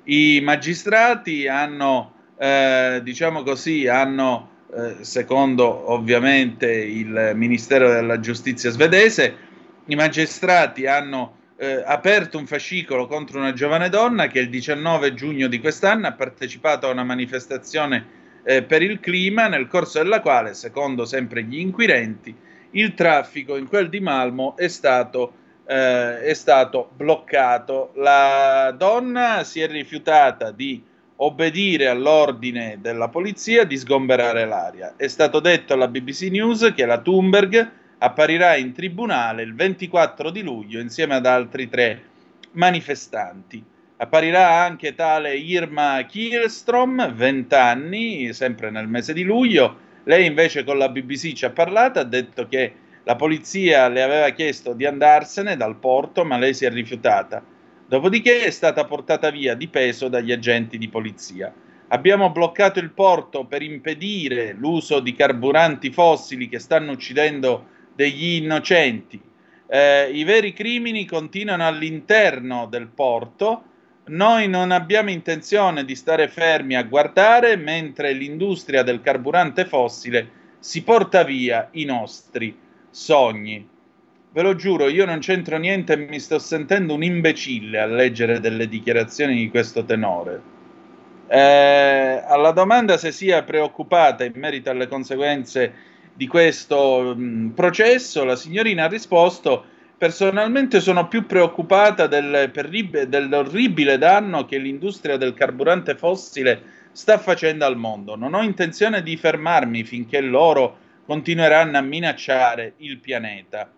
I magistrati hanno, eh, diciamo così, hanno, eh, secondo ovviamente il Ministero della Giustizia svedese, i magistrati hanno eh, aperto un fascicolo contro una giovane donna che il 19 giugno di quest'anno ha partecipato a una manifestazione eh, per il clima nel corso della quale, secondo sempre gli inquirenti, il traffico in quel di Malmo è stato, eh, è stato bloccato. La donna si è rifiutata di obbedire all'ordine della polizia di sgomberare l'aria. È stato detto alla BBC News che la Thunberg apparirà in tribunale il 24 di luglio insieme ad altri tre manifestanti. Apparirà anche tale Irma Kielstrom, 20 anni, sempre nel mese di luglio. Lei invece con la BBC ci ha parlato, ha detto che la polizia le aveva chiesto di andarsene dal porto, ma lei si è rifiutata. Dopodiché è stata portata via di peso dagli agenti di polizia. Abbiamo bloccato il porto per impedire l'uso di carburanti fossili che stanno uccidendo degli innocenti. Eh, I veri crimini continuano all'interno del porto. Noi non abbiamo intenzione di stare fermi a guardare mentre l'industria del carburante fossile si porta via i nostri sogni. Ve lo giuro, io non c'entro niente e mi sto sentendo un imbecille a leggere delle dichiarazioni di questo tenore. Eh, alla domanda se sia preoccupata in merito alle conseguenze di questo mh, processo, la signorina ha risposto personalmente sono più preoccupata del, dell'orribile danno che l'industria del carburante fossile sta facendo al mondo. Non ho intenzione di fermarmi finché loro continueranno a minacciare il pianeta.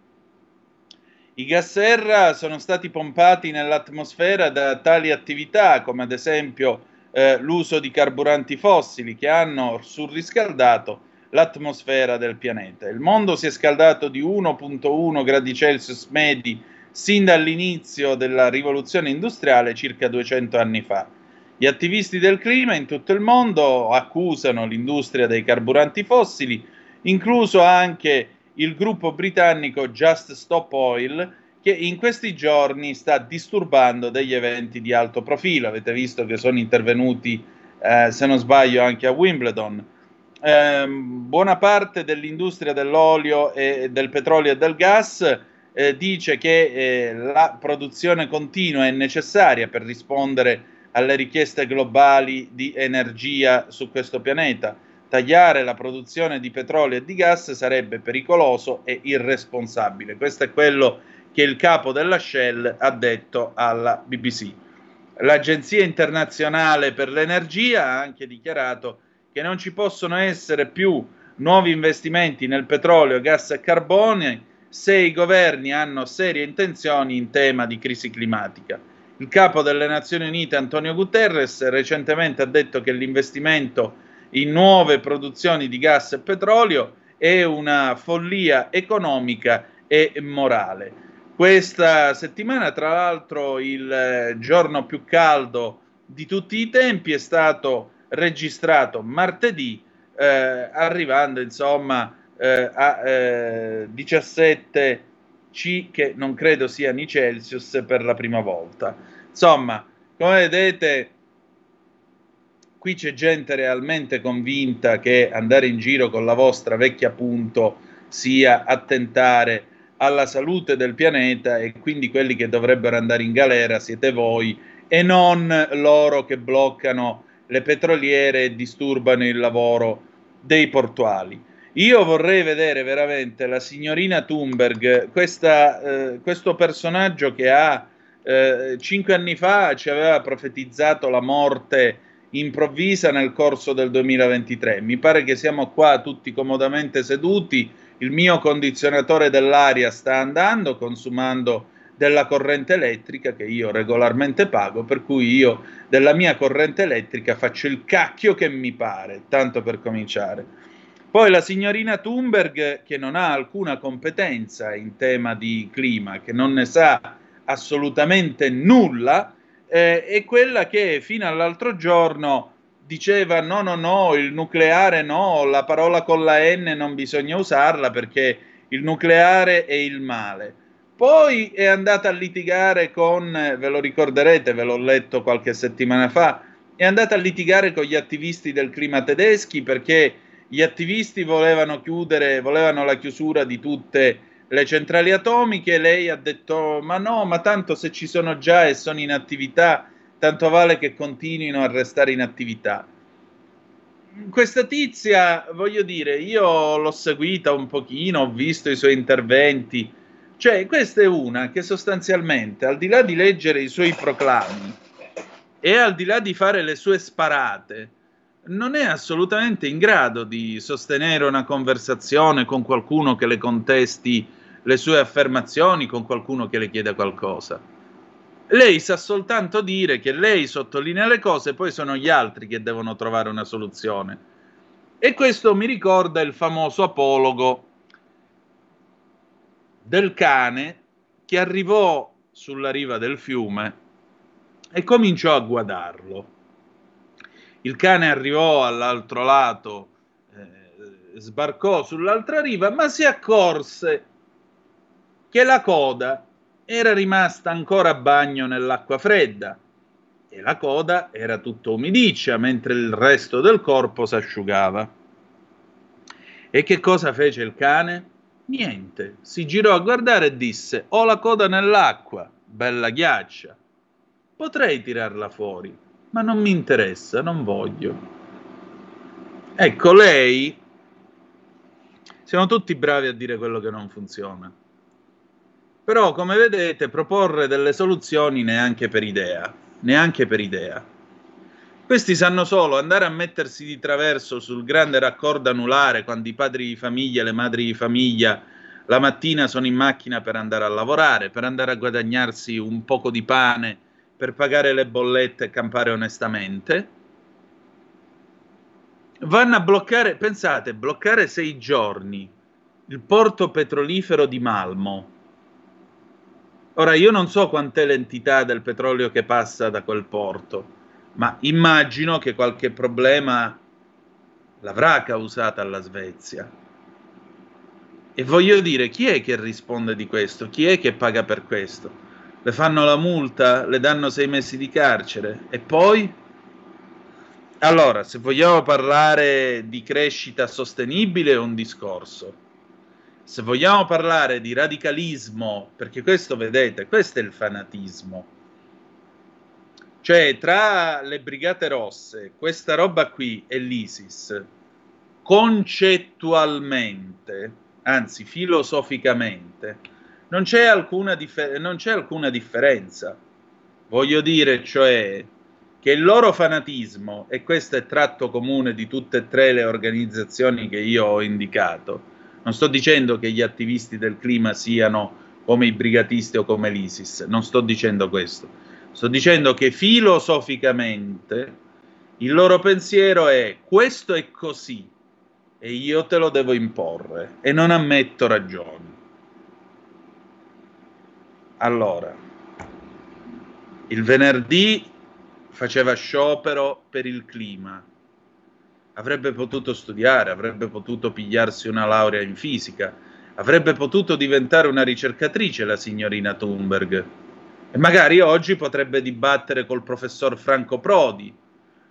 I gas serra sono stati pompati nell'atmosfera da tali attività, come ad esempio eh, l'uso di carburanti fossili, che hanno surriscaldato l'atmosfera del pianeta. Il mondo si è scaldato di 1.1 gradi Celsius medi sin dall'inizio della rivoluzione industriale circa 200 anni fa. Gli attivisti del clima in tutto il mondo accusano l'industria dei carburanti fossili, incluso anche il gruppo britannico Just Stop Oil, che in questi giorni sta disturbando degli eventi di alto profilo. Avete visto che sono intervenuti, eh, se non sbaglio, anche a Wimbledon ehm, buona parte dell'industria dell'olio e del petrolio e del gas eh, dice che eh, la produzione continua è necessaria per rispondere alle richieste globali di energia su questo pianeta. Tagliare la produzione di petrolio e di gas sarebbe pericoloso e irresponsabile. Questo è quello che il capo della Shell ha detto alla BBC. L'Agenzia internazionale per l'energia ha anche dichiarato che non ci possono essere più nuovi investimenti nel petrolio, gas e carbone se i governi hanno serie intenzioni in tema di crisi climatica. Il capo delle Nazioni Unite Antonio Guterres recentemente ha detto che l'investimento in nuove produzioni di gas e petrolio è una follia economica e morale. Questa settimana, tra l'altro, il giorno più caldo di tutti i tempi è stato registrato martedì, eh, arrivando insomma eh, a eh, 17 C, che non credo siano i Celsius per la prima volta. Insomma, come vedete, qui c'è gente realmente convinta che andare in giro con la vostra vecchia punto sia attentare alla salute del pianeta e quindi quelli che dovrebbero andare in galera siete voi e non loro che bloccano le petroliere disturbano il lavoro dei portuali. Io vorrei vedere veramente la signorina Thunberg, questa, eh, questo personaggio che ha eh, cinque anni fa ci aveva profetizzato la morte improvvisa nel corso del 2023. Mi pare che siamo qua tutti comodamente seduti, il mio condizionatore dell'aria sta andando, consumando della corrente elettrica che io regolarmente pago, per cui io della mia corrente elettrica faccio il cacchio che mi pare, tanto per cominciare. Poi la signorina Thunberg, che non ha alcuna competenza in tema di clima, che non ne sa assolutamente nulla, eh, è quella che fino all'altro giorno diceva no, no, no, il nucleare no, la parola con la N non bisogna usarla perché il nucleare è il male. Poi è andata a litigare con, ve lo ricorderete, ve l'ho letto qualche settimana fa, è andata a litigare con gli attivisti del clima tedeschi perché gli attivisti volevano chiudere, volevano la chiusura di tutte le centrali atomiche, lei ha detto ma no, ma tanto se ci sono già e sono in attività, tanto vale che continuino a restare in attività. Questa tizia, voglio dire, io l'ho seguita un pochino, ho visto i suoi interventi, cioè questa è una che sostanzialmente, al di là di leggere i suoi proclami e al di là di fare le sue sparate, non è assolutamente in grado di sostenere una conversazione con qualcuno che le contesti le sue affermazioni, con qualcuno che le chieda qualcosa. Lei sa soltanto dire che lei sottolinea le cose, poi sono gli altri che devono trovare una soluzione. E questo mi ricorda il famoso apologo del cane che arrivò sulla riva del fiume e cominciò a guardarlo il cane arrivò all'altro lato, eh, sbarcò sull'altra riva, ma si accorse che la coda era rimasta ancora a bagno nell'acqua fredda e la coda era tutta umidiccia mentre il resto del corpo si asciugava. E che cosa fece il cane? Niente, si girò a guardare e disse: Ho la coda nell'acqua, bella ghiaccia. Potrei tirarla fuori ma non mi interessa, non voglio. Ecco, lei, siamo tutti bravi a dire quello che non funziona. Però, come vedete, proporre delle soluzioni neanche per idea, neanche per idea. Questi sanno solo andare a mettersi di traverso sul grande raccordo anulare quando i padri di famiglia e le madri di famiglia la mattina sono in macchina per andare a lavorare, per andare a guadagnarsi un poco di pane per pagare le bollette e campare onestamente. Vanno a bloccare, pensate, bloccare sei giorni il porto petrolifero di Malmo. Ora io non so quant'è l'entità del petrolio che passa da quel porto, ma immagino che qualche problema l'avrà causata alla Svezia. E voglio dire, chi è che risponde di questo? Chi è che paga per questo? le fanno la multa, le danno sei mesi di carcere e poi? Allora, se vogliamo parlare di crescita sostenibile è un discorso. Se vogliamo parlare di radicalismo, perché questo vedete, questo è il fanatismo. Cioè, tra le brigate rosse, questa roba qui e l'ISIS, concettualmente, anzi filosoficamente, non c'è alcuna, differ- non c'è alcuna differenza. Voglio dire, cioè, che il loro fanatismo, e questo è tratto comune di tutte e tre le organizzazioni che io ho indicato, non sto dicendo che gli attivisti del clima siano come i brigatisti o come l'ISIS, non sto dicendo questo. Sto dicendo che filosoficamente il loro pensiero è questo è così e io te lo devo imporre e non ammetto ragioni. Allora, il venerdì faceva sciopero per il clima. Avrebbe potuto studiare, avrebbe potuto pigliarsi una laurea in fisica, avrebbe potuto diventare una ricercatrice la signorina Thunberg. E magari oggi potrebbe dibattere col professor Franco Prodi.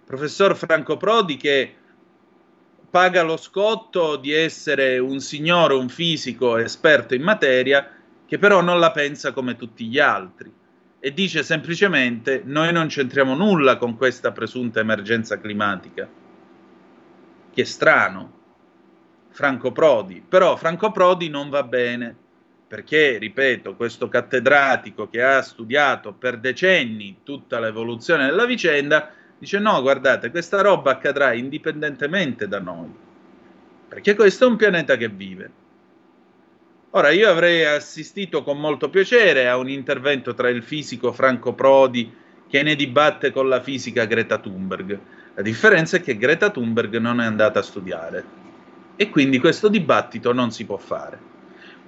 Professor Franco Prodi che paga lo scotto di essere un signore, un fisico esperto in materia che però non la pensa come tutti gli altri e dice semplicemente noi non c'entriamo nulla con questa presunta emergenza climatica. Che strano. Franco Prodi, però Franco Prodi non va bene perché, ripeto, questo cattedratico che ha studiato per decenni tutta l'evoluzione della vicenda, dice no, guardate, questa roba accadrà indipendentemente da noi, perché questo è un pianeta che vive. Ora, io avrei assistito con molto piacere a un intervento tra il fisico Franco Prodi che ne dibatte con la fisica Greta Thunberg. La differenza è che Greta Thunberg non è andata a studiare e quindi questo dibattito non si può fare.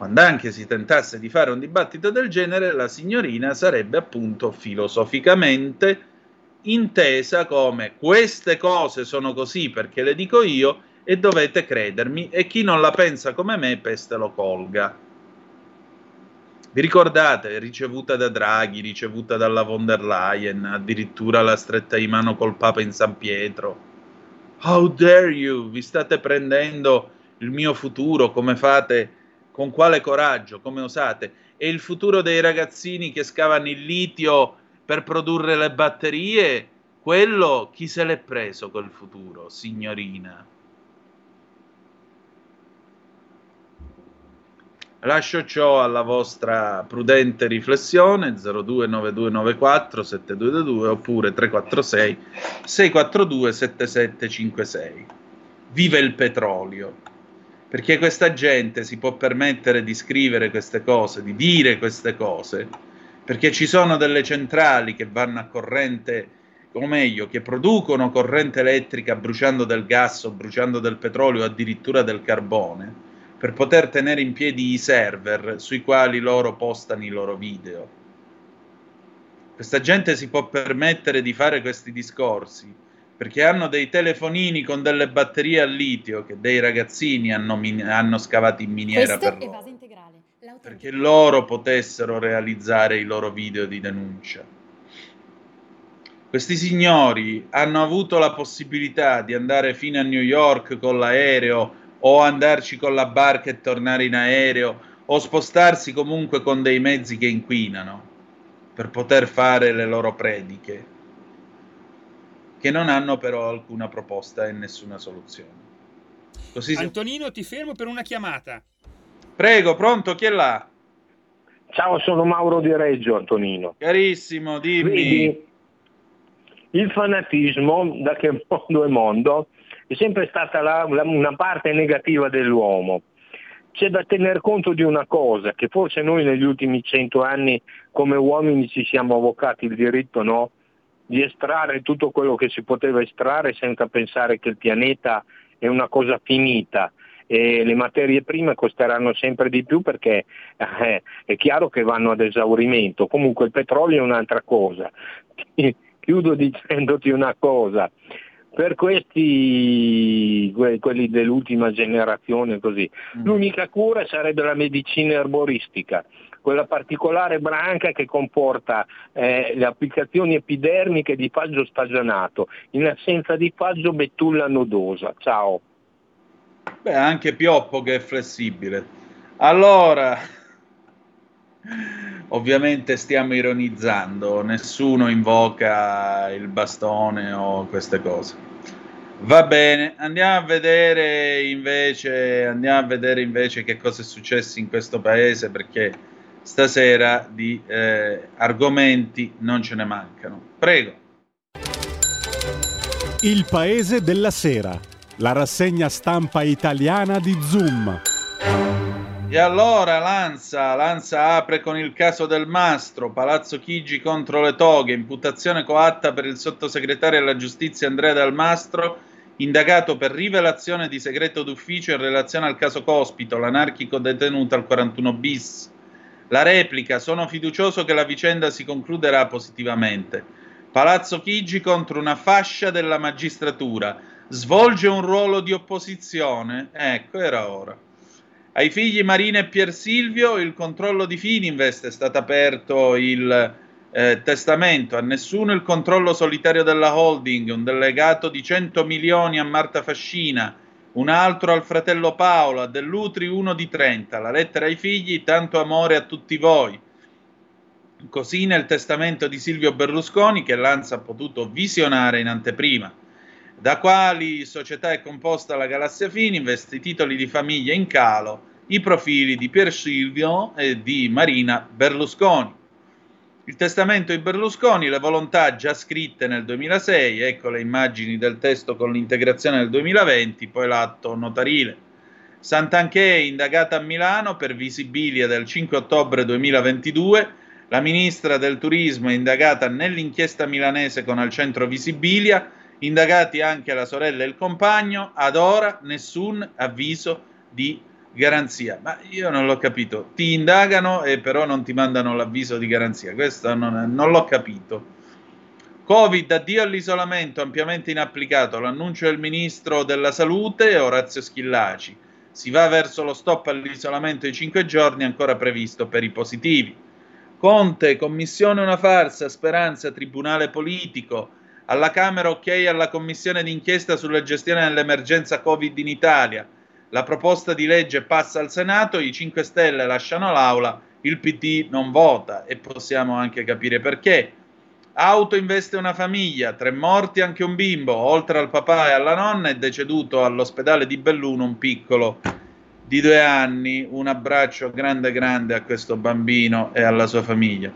Quando anche si tentasse di fare un dibattito del genere, la signorina sarebbe appunto filosoficamente intesa come queste cose sono così perché le dico io e dovete credermi e chi non la pensa come me peste lo colga. Vi ricordate, ricevuta da Draghi, ricevuta dalla von der Leyen, addirittura la stretta di mano col Papa in San Pietro. How dare you? Vi state prendendo il mio futuro come fate Con quale coraggio? Come osate? E il futuro dei ragazzini che scavano il litio per produrre le batterie? Quello chi se l'è preso quel futuro, signorina? Lascio ciò alla vostra prudente riflessione 029294 7222 oppure 346 642 7756. Vive il petrolio! Perché questa gente si può permettere di scrivere queste cose, di dire queste cose, perché ci sono delle centrali che vanno a corrente, o meglio, che producono corrente elettrica bruciando del gas o bruciando del petrolio, addirittura del carbone per poter tenere in piedi i server sui quali loro postano i loro video. Questa gente si può permettere di fare questi discorsi perché hanno dei telefonini con delle batterie a litio che dei ragazzini hanno, min- hanno scavato in miniera Questo per loro, perché loro potessero realizzare i loro video di denuncia. Questi signori hanno avuto la possibilità di andare fino a New York con l'aereo o andarci con la barca e tornare in aereo o spostarsi comunque con dei mezzi che inquinano per poter fare le loro prediche, che non hanno però alcuna proposta e nessuna soluzione. Così Antonino, si... ti fermo per una chiamata. Prego, pronto, chi è là? Ciao, sono Mauro di Reggio, Antonino. Carissimo, dimmi. Vedi, il fanatismo, da che mondo è mondo, è sempre stata la, la, una parte negativa dell'uomo. C'è da tener conto di una cosa, che forse noi negli ultimi cento anni come uomini ci siamo avvocati il diritto no? Di estrarre tutto quello che si poteva estrarre senza pensare che il pianeta è una cosa finita e le materie prime costeranno sempre di più perché eh, è chiaro che vanno ad esaurimento. Comunque il petrolio è un'altra cosa. Chiudo dicendoti una cosa, per questi, quelli dell'ultima generazione così, mm. l'unica cura sarebbe la medicina erboristica, quella particolare branca che comporta eh, le applicazioni epidermiche di faggio stagionato, in assenza di faggio betulla nodosa. Ciao. Beh, anche Pioppo che è flessibile. Allora, ovviamente stiamo ironizzando, nessuno invoca il bastone o queste cose. Va bene, andiamo a vedere invece, andiamo a vedere invece che cosa è successo in questo paese perché stasera di eh, argomenti non ce ne mancano. Prego. Il paese della sera, la rassegna stampa italiana di Zoom. E allora Lanza, Lanza apre con il caso del mastro, Palazzo Chigi contro le toghe, imputazione coatta per il sottosegretario alla giustizia Andrea Dal Mastro, indagato per rivelazione di segreto d'ufficio in relazione al caso Cospito, l'anarchico detenuto al 41 bis. La replica, sono fiducioso che la vicenda si concluderà positivamente. Palazzo Chigi contro una fascia della magistratura, svolge un ruolo di opposizione? Ecco, era ora. Ai figli Marina e Pier Silvio il controllo di Fininvest è stato aperto il eh, testamento, a nessuno il controllo solitario della holding, un delegato di 100 milioni a Marta Fascina, un altro al fratello Paolo, a Dell'Utri uno di 30, la lettera ai figli, tanto amore a tutti voi. Così nel testamento di Silvio Berlusconi, che Lanza ha potuto visionare in anteprima. Da quali società è composta la Galassia Fininvest, i titoli di famiglia in calo, i profili di Pier Silvio e di Marina Berlusconi. Il testamento di Berlusconi, le volontà già scritte nel 2006, ecco le immagini del testo con l'integrazione del 2020, poi l'atto notarile. Sant'Anché indagata a Milano per visibilia del 5 ottobre 2022, la ministra del turismo è indagata nell'inchiesta milanese con al centro Visibilia, indagati anche la sorella e il compagno, ad ora nessun avviso di garanzia. Ma io non l'ho capito. Ti indagano e però non ti mandano l'avviso di garanzia. Questo non, non l'ho capito. Covid, addio all'isolamento, ampiamente inapplicato. L'annuncio del ministro della salute, Orazio Schillaci. Si va verso lo stop all'isolamento di 5 giorni ancora previsto per i positivi. Conte, commissione una farsa, speranza, tribunale politico. Alla Camera ok alla commissione d'inchiesta sulla gestione dell'emergenza Covid in Italia. La proposta di legge passa al Senato, i 5 Stelle lasciano l'aula, il PD non vota e possiamo anche capire perché. Auto investe una famiglia, tre morti anche un bimbo, oltre al papà e alla nonna è deceduto all'ospedale di Belluno un piccolo di due anni. Un abbraccio grande grande a questo bambino e alla sua famiglia.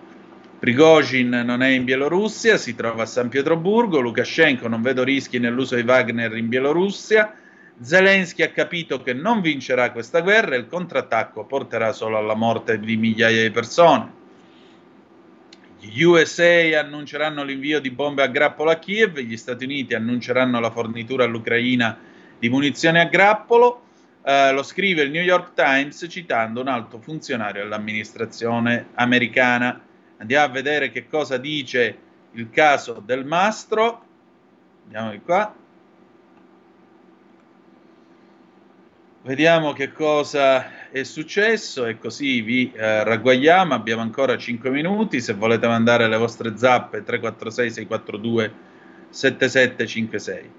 Prigozhin non è in Bielorussia, si trova a San Pietroburgo, Lukashenko non vedo rischi nell'uso di Wagner in Bielorussia, Zelensky ha capito che non vincerà questa guerra e il contrattacco porterà solo alla morte di migliaia di persone. Gli USA annunceranno l'invio di bombe a grappolo a Kiev, gli Stati Uniti annunceranno la fornitura all'Ucraina di munizioni a grappolo. Eh, lo scrive il New York Times citando un alto funzionario dell'amministrazione americana. Andiamo a vedere che cosa dice il caso del mastro. Andiamo di qua. Vediamo che cosa è successo e così vi eh, ragguagliamo. Abbiamo ancora 5 minuti. Se volete mandare le vostre zappe 346 642 7756.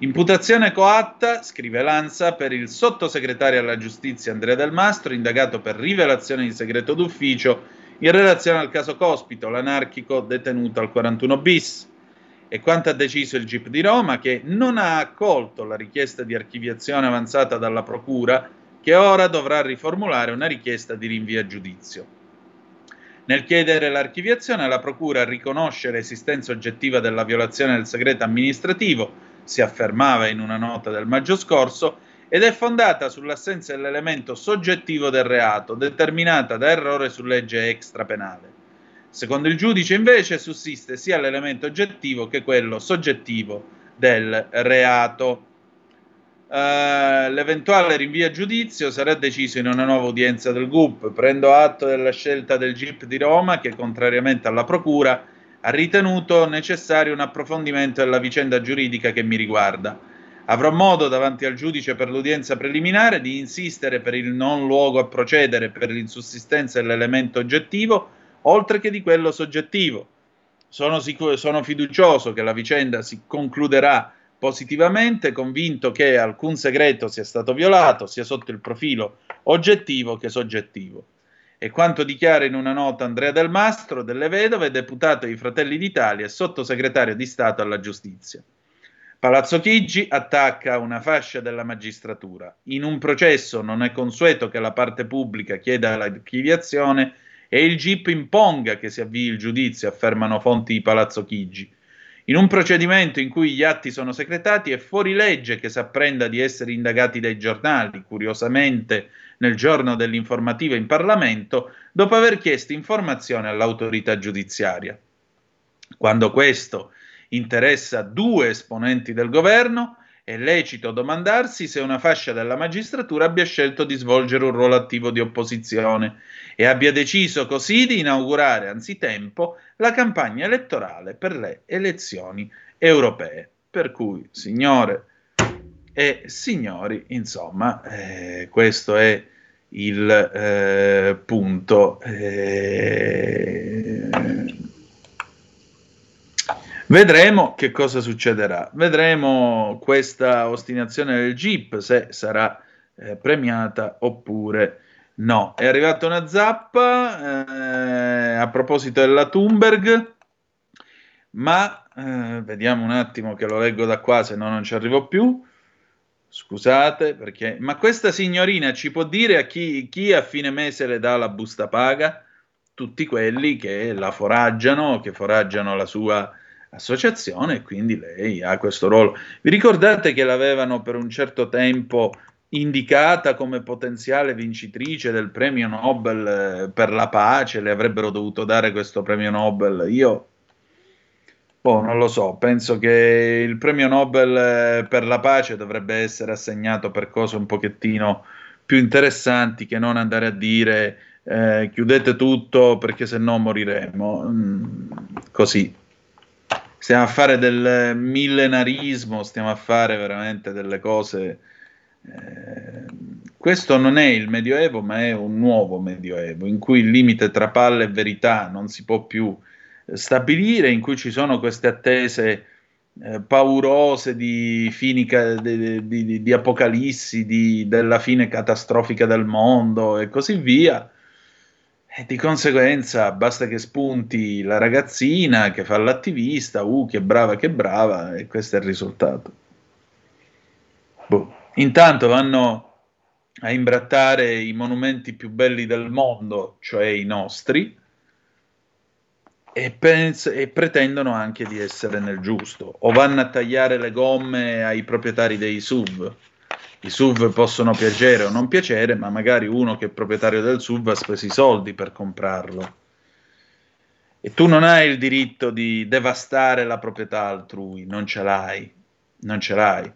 Imputazione coatta, scrive Lanza, per il sottosegretario alla giustizia Andrea Del Mastro, indagato per rivelazione di segreto d'ufficio in relazione al caso Cospito, l'anarchico detenuto al 41 bis e quanto ha deciso il GIP di Roma che non ha accolto la richiesta di archiviazione avanzata dalla Procura che ora dovrà riformulare una richiesta di rinvio a giudizio. Nel chiedere l'archiviazione, la Procura riconosce l'esistenza oggettiva della violazione del segreto amministrativo, si affermava in una nota del maggio scorso, ed è fondata sull'assenza dell'elemento soggettivo del reato, determinata da errore su legge extrapenale. Secondo il giudice, invece, sussiste sia l'elemento oggettivo che quello soggettivo del reato. Uh, l'eventuale rinvio a giudizio sarà deciso in una nuova udienza del GUP. Prendo atto della scelta del GIP di Roma che, contrariamente alla Procura, ha ritenuto necessario un approfondimento della vicenda giuridica che mi riguarda. Avrò modo davanti al giudice per l'udienza preliminare di insistere per il non luogo a procedere per l'insussistenza dell'elemento oggettivo oltre che di quello soggettivo. Sono, sicuro, sono fiducioso che la vicenda si concluderà positivamente, convinto che alcun segreto sia stato violato, sia sotto il profilo oggettivo che soggettivo. E quanto dichiara in una nota Andrea Del Mastro, delle Vedove, deputato dei Fratelli d'Italia e sottosegretario di Stato alla Giustizia. Palazzo Chigi attacca una fascia della magistratura. In un processo non è consueto che la parte pubblica chieda l'archiviazione e il GIP imponga che si avvii il giudizio, affermano fonti di Palazzo Chigi. In un procedimento in cui gli atti sono secretati è fuori legge che si apprenda di essere indagati dai giornali, curiosamente nel giorno dell'informativa in Parlamento, dopo aver chiesto informazione all'autorità giudiziaria. Quando questo interessa due esponenti del governo, è lecito domandarsi se una fascia della magistratura abbia scelto di svolgere un ruolo attivo di opposizione e abbia deciso così di inaugurare anzitempo la campagna elettorale per le elezioni europee. Per cui, signore e signori, insomma, eh, questo è il eh, punto. Eh, Vedremo che cosa succederà. Vedremo questa ostinazione del GIP se sarà eh, premiata oppure no. È arrivata una zappa eh, a proposito della Thunberg, ma eh, vediamo un attimo che lo leggo da qua, se no non ci arrivo più. Scusate, perché... Ma questa signorina ci può dire a chi, chi a fine mese le dà la busta paga? Tutti quelli che la foraggiano, che foraggiano la sua associazione e quindi lei ha questo ruolo. Vi ricordate che l'avevano per un certo tempo indicata come potenziale vincitrice del premio Nobel eh, per la pace, le avrebbero dovuto dare questo premio Nobel. Io boh, non lo so, penso che il premio Nobel eh, per la pace dovrebbe essere assegnato per cose un pochettino più interessanti che non andare a dire eh, chiudete tutto perché se no moriremo. Mm, così stiamo a fare del millenarismo, stiamo a fare veramente delle cose. Eh, questo non è il Medioevo, ma è un nuovo Medioevo, in cui il limite tra palle e verità non si può più stabilire, in cui ci sono queste attese eh, paurose di, fini, di, di, di apocalissi, della fine catastrofica del mondo e così via. E di conseguenza basta che spunti la ragazzina che fa l'attivista, uh, che brava, che brava, e questo è il risultato. Boh. Intanto vanno a imbrattare i monumenti più belli del mondo, cioè i nostri, e, pens- e, pretendono anche di essere nel giusto, o vanno a tagliare le gomme ai proprietari dei SUV. I SUV possono piacere o non piacere, ma magari uno che è proprietario del SUV ha speso i soldi per comprarlo. E tu non hai il diritto di devastare la proprietà altrui, non ce l'hai, non ce l'hai.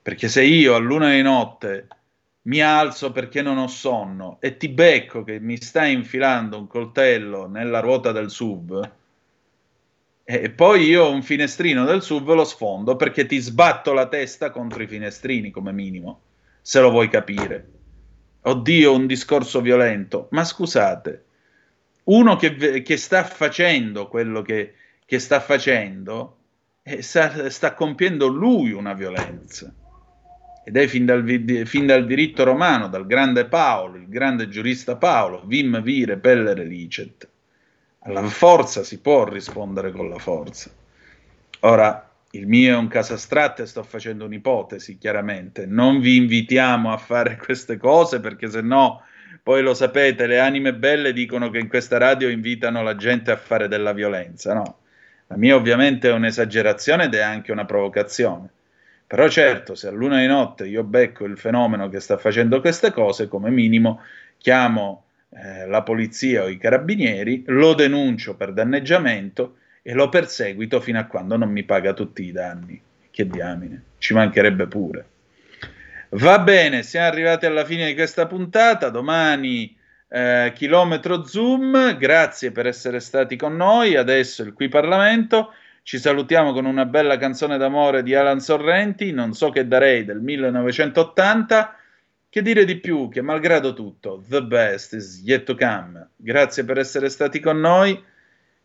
Perché se io a luna di notte mi alzo perché non ho sonno e ti becco che mi stai infilando un coltello nella ruota del SUV, e poi io un finestrino del SUV lo sfondo perché ti sbatto la testa contro i finestrini come minimo, se lo vuoi capire. Oddio, un discorso violento. Ma scusate, uno che, che sta facendo quello che, che sta facendo eh, sta, sta, compiendo lui una violenza. Ed è fin dal, fin dal, diritto romano, dal grande Paolo, il grande giurista Paolo, vim vire pellere licet alla forza si può rispondere con la forza. Ora, il mio è un caso astratto e sto facendo un'ipotesi, chiaramente. Non vi invitiamo a fare queste cose perché se no, poi lo sapete, le anime belle dicono che in questa radio invitano la gente a fare della violenza, no? La mia ovviamente è un'esagerazione ed è anche una provocazione. Però certo, se a luna di notte io becco il fenomeno che sta facendo queste cose, come minimo chiamo eh, la polizia o i carabinieri, lo denuncio per danneggiamento e lo perseguito fino a quando non mi paga tutti i danni. Che diamine, ci mancherebbe pure. Va bene, siamo arrivati alla fine di questa puntata. Domani eh, chilometro zoom. Grazie per essere stati con noi. Adesso il qui Parlamento. Ci salutiamo con una bella canzone d'amore di Alan Sorrenti, Non so che darei del 1980. Che dire di più che malgrado tutto, the best is yet to come. Grazie per essere stati con noi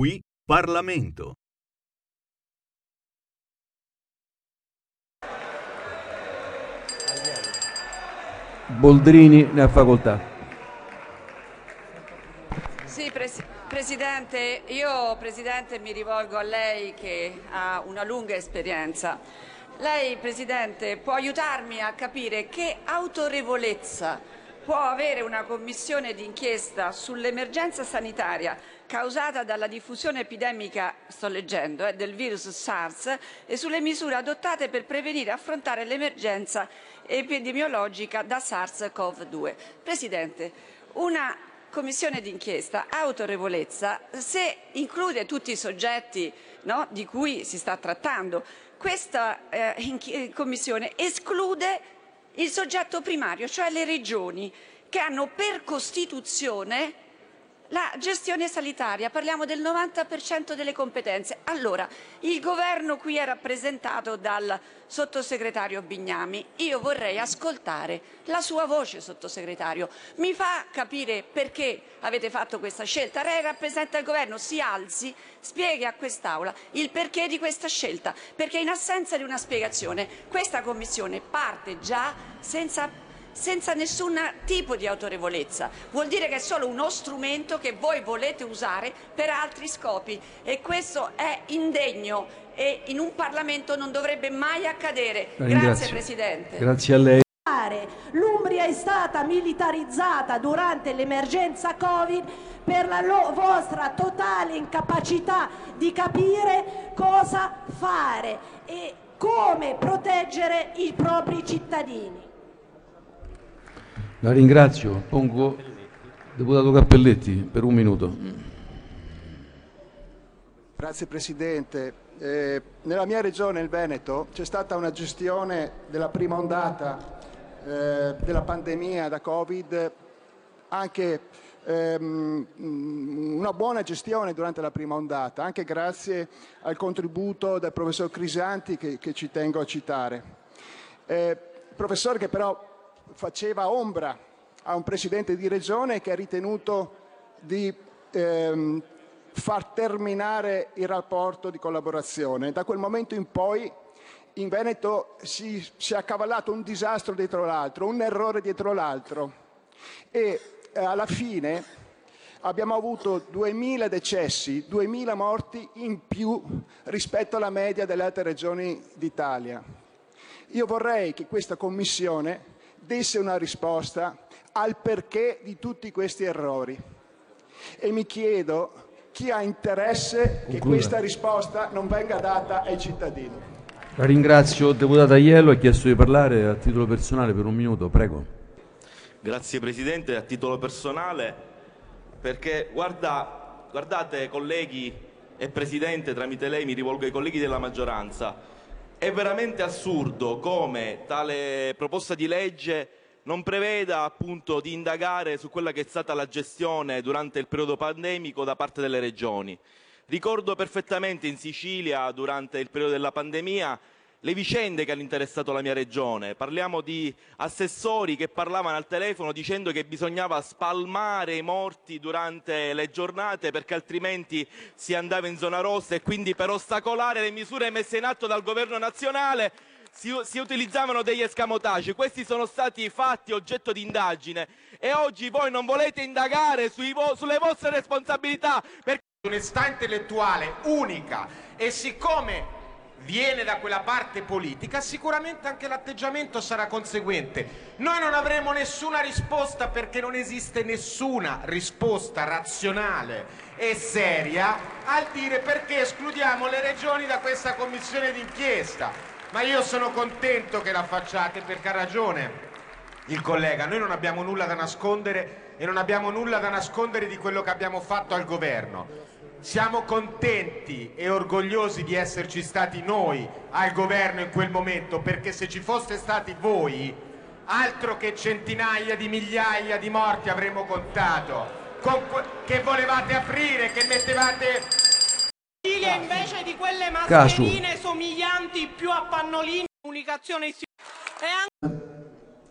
Qui Parlamento. Boldrini ne ha facoltà. Sì, Presidente. Presidente, io Presidente, mi rivolgo a lei che ha una lunga esperienza. Lei, Presidente, può aiutarmi a capire che autorevolezza può avere una commissione d'inchiesta sull'emergenza sanitaria causata dalla diffusione epidemica, sto leggendo, eh, del virus SARS e sulle misure adottate per prevenire e affrontare l'emergenza epidemiologica da SARS-CoV-2. Presidente, una commissione d'inchiesta autorevolezza se include tutti i soggetti no, di cui si sta trattando. Questa eh, commissione esclude il soggetto primario, cioè le regioni, che hanno per Costituzione la gestione sanitaria, parliamo del 90% delle competenze. Allora, il governo qui è rappresentato dal sottosegretario Bignami. Io vorrei ascoltare la sua voce, sottosegretario. Mi fa capire perché avete fatto questa scelta. Lei rappresenta il governo, si alzi, spieghi a quest'Aula il perché di questa scelta. Perché in assenza di una spiegazione questa Commissione parte già senza senza nessun tipo di autorevolezza. Vuol dire che è solo uno strumento che voi volete usare per altri scopi e questo è indegno e in un Parlamento non dovrebbe mai accadere. Grazie Presidente. Grazie a lei. L'Umbria è stata militarizzata durante l'emergenza Covid per la vostra totale incapacità di capire cosa fare e come proteggere i propri cittadini. La ringrazio. Pongo deputato Cappelletti per un minuto. Grazie Presidente. Eh, nella mia regione, il Veneto, c'è stata una gestione della prima ondata eh, della pandemia da Covid, anche ehm, una buona gestione durante la prima ondata, anche grazie al contributo del professor Crisanti che, che ci tengo a citare. Eh, professore che però faceva ombra a un presidente di regione che ha ritenuto di ehm, far terminare il rapporto di collaborazione. Da quel momento in poi in Veneto si, si è accavallato un disastro dietro l'altro, un errore dietro l'altro e eh, alla fine abbiamo avuto 2.000 decessi, 2.000 morti in più rispetto alla media delle altre regioni d'Italia. Io vorrei che questa Commissione desse una risposta al perché di tutti questi errori e mi chiedo chi ha interesse che questa risposta non venga data ai cittadini. La ringrazio, deputata Aiello, ha chiesto di parlare a titolo personale per un minuto, prego. Grazie Presidente, a titolo personale, perché guarda, guardate colleghi e Presidente, tramite lei mi rivolgo ai colleghi della maggioranza, è veramente assurdo come tale proposta di legge non preveda appunto di indagare su quella che è stata la gestione durante il periodo pandemico da parte delle regioni. Ricordo perfettamente in Sicilia, durante il periodo della pandemia, le vicende che hanno interessato la mia regione. Parliamo di assessori che parlavano al telefono dicendo che bisognava spalmare i morti durante le giornate perché altrimenti si andava in zona rossa e quindi per ostacolare le misure messe in atto dal governo nazionale si, si utilizzavano degli escamotage. Questi sono stati fatti oggetto di indagine e oggi voi non volete indagare vo sulle vostre responsabilità perché un'onestà intellettuale unica e siccome viene da quella parte politica, sicuramente anche l'atteggiamento sarà conseguente. Noi non avremo nessuna risposta perché non esiste nessuna risposta razionale e seria al dire perché escludiamo le regioni da questa commissione d'inchiesta ma io sono contento che la facciate perché ha ragione il collega, noi non abbiamo nulla da nascondere e non abbiamo nulla da nascondere di quello che abbiamo fatto al governo. Siamo contenti e orgogliosi di esserci stati noi al governo in quel momento perché se ci foste stati voi altro che centinaia di migliaia di morti avremmo contato. Che volevate aprire, che mettevate invece di quelle mascherine somiglianti più a pannolini comunicazione e anche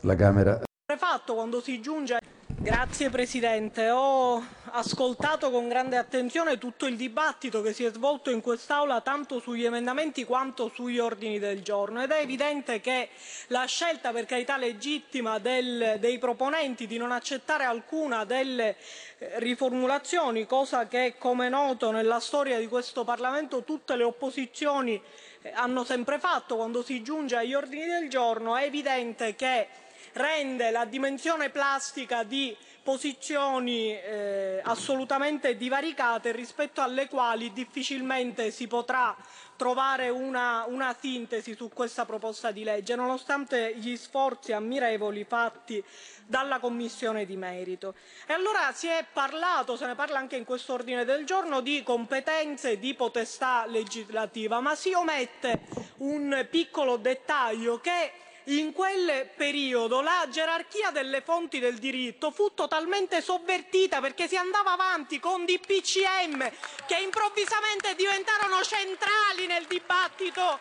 la Camera. Fatto quando si giunge Grazie Presidente, ho ascoltato con grande attenzione tutto il dibattito che si è svolto in quest'Aula tanto sugli emendamenti quanto sugli ordini del giorno. Ed è evidente che la scelta, per carità legittima, del, dei proponenti di non accettare alcuna delle eh, riformulazioni, cosa che come noto nella storia di questo Parlamento tutte le opposizioni eh, hanno sempre fatto quando si giunge agli ordini del giorno, è evidente che rende la dimensione plastica di posizioni eh, assolutamente divaricate rispetto alle quali difficilmente si potrà trovare una, una, sintesi su questa proposta di legge, nonostante gli sforzi ammirevoli fatti dalla Commissione di merito. E allora si è parlato, se ne parla anche in questo ordine del giorno, di competenze di potestà legislativa, ma si omette un piccolo dettaglio che in quel periodo la gerarchia delle fonti del diritto fu totalmente sovvertita perché si andava avanti con DPCM che improvvisamente diventarono centrali nel dibattito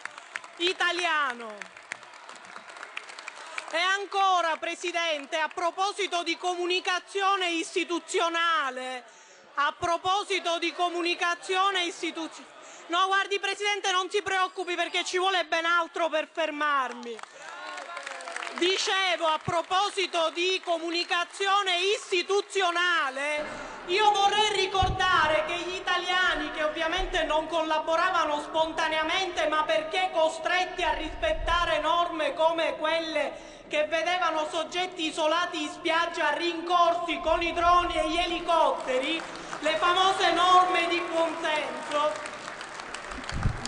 italiano. E ancora, Presidente, a proposito di comunicazione istituzionale, a proposito di comunicazione istituzionale, no guardi Presidente non si preoccupi perché ci vuole ben altro per fermarmi. Dicevo, a proposito di comunicazione istituzionale, io vorrei ricordare che gli italiani, che ovviamente non collaboravano spontaneamente, ma perché costretti a rispettare norme come quelle che vedevano soggetti isolati in spiaggia rincorsi con i droni e gli elicotteri, le famose norme di buonsenso,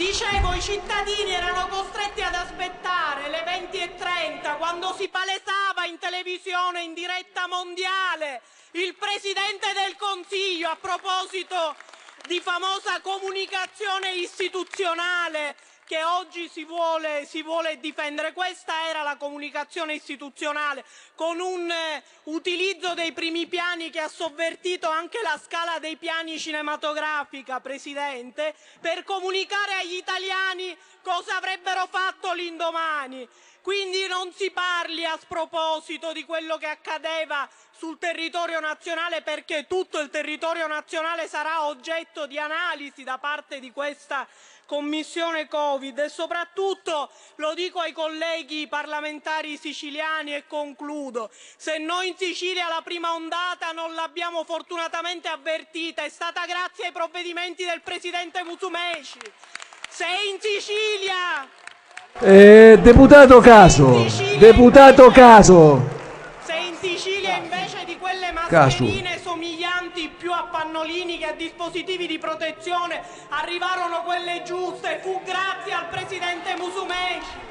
Dicevo, i cittadini erano costretti ad aspettare le 20.30 quando si palesava in televisione in diretta mondiale. Il Presidente del Consiglio a proposito di famosa comunicazione istituzionale che oggi si vuole, si vuole, difendere. Questa era la comunicazione istituzionale, con un eh, utilizzo dei primi piani che ha sovvertito anche la scala dei piani cinematografica, Presidente, per comunicare agli italiani cosa avrebbero fatto l'indomani. Quindi non si parli a sproposito di quello che accadeva sul territorio nazionale perché tutto il territorio nazionale sarà oggetto di analisi da parte di questa Commissione Covid e soprattutto lo dico ai colleghi parlamentari siciliani e concludo, se noi in Sicilia la prima ondata non l'abbiamo fortunatamente avvertita è stata grazie ai provvedimenti del Presidente Musumeci. Se in Sicilia... Eh, deputato Caso, deputato Caso. Se in Sicilia invece di quelle mascherine a pannolini che a dispositivi di protezione. Arrivarono quelle giuste, fu grazie al presidente Musumeci.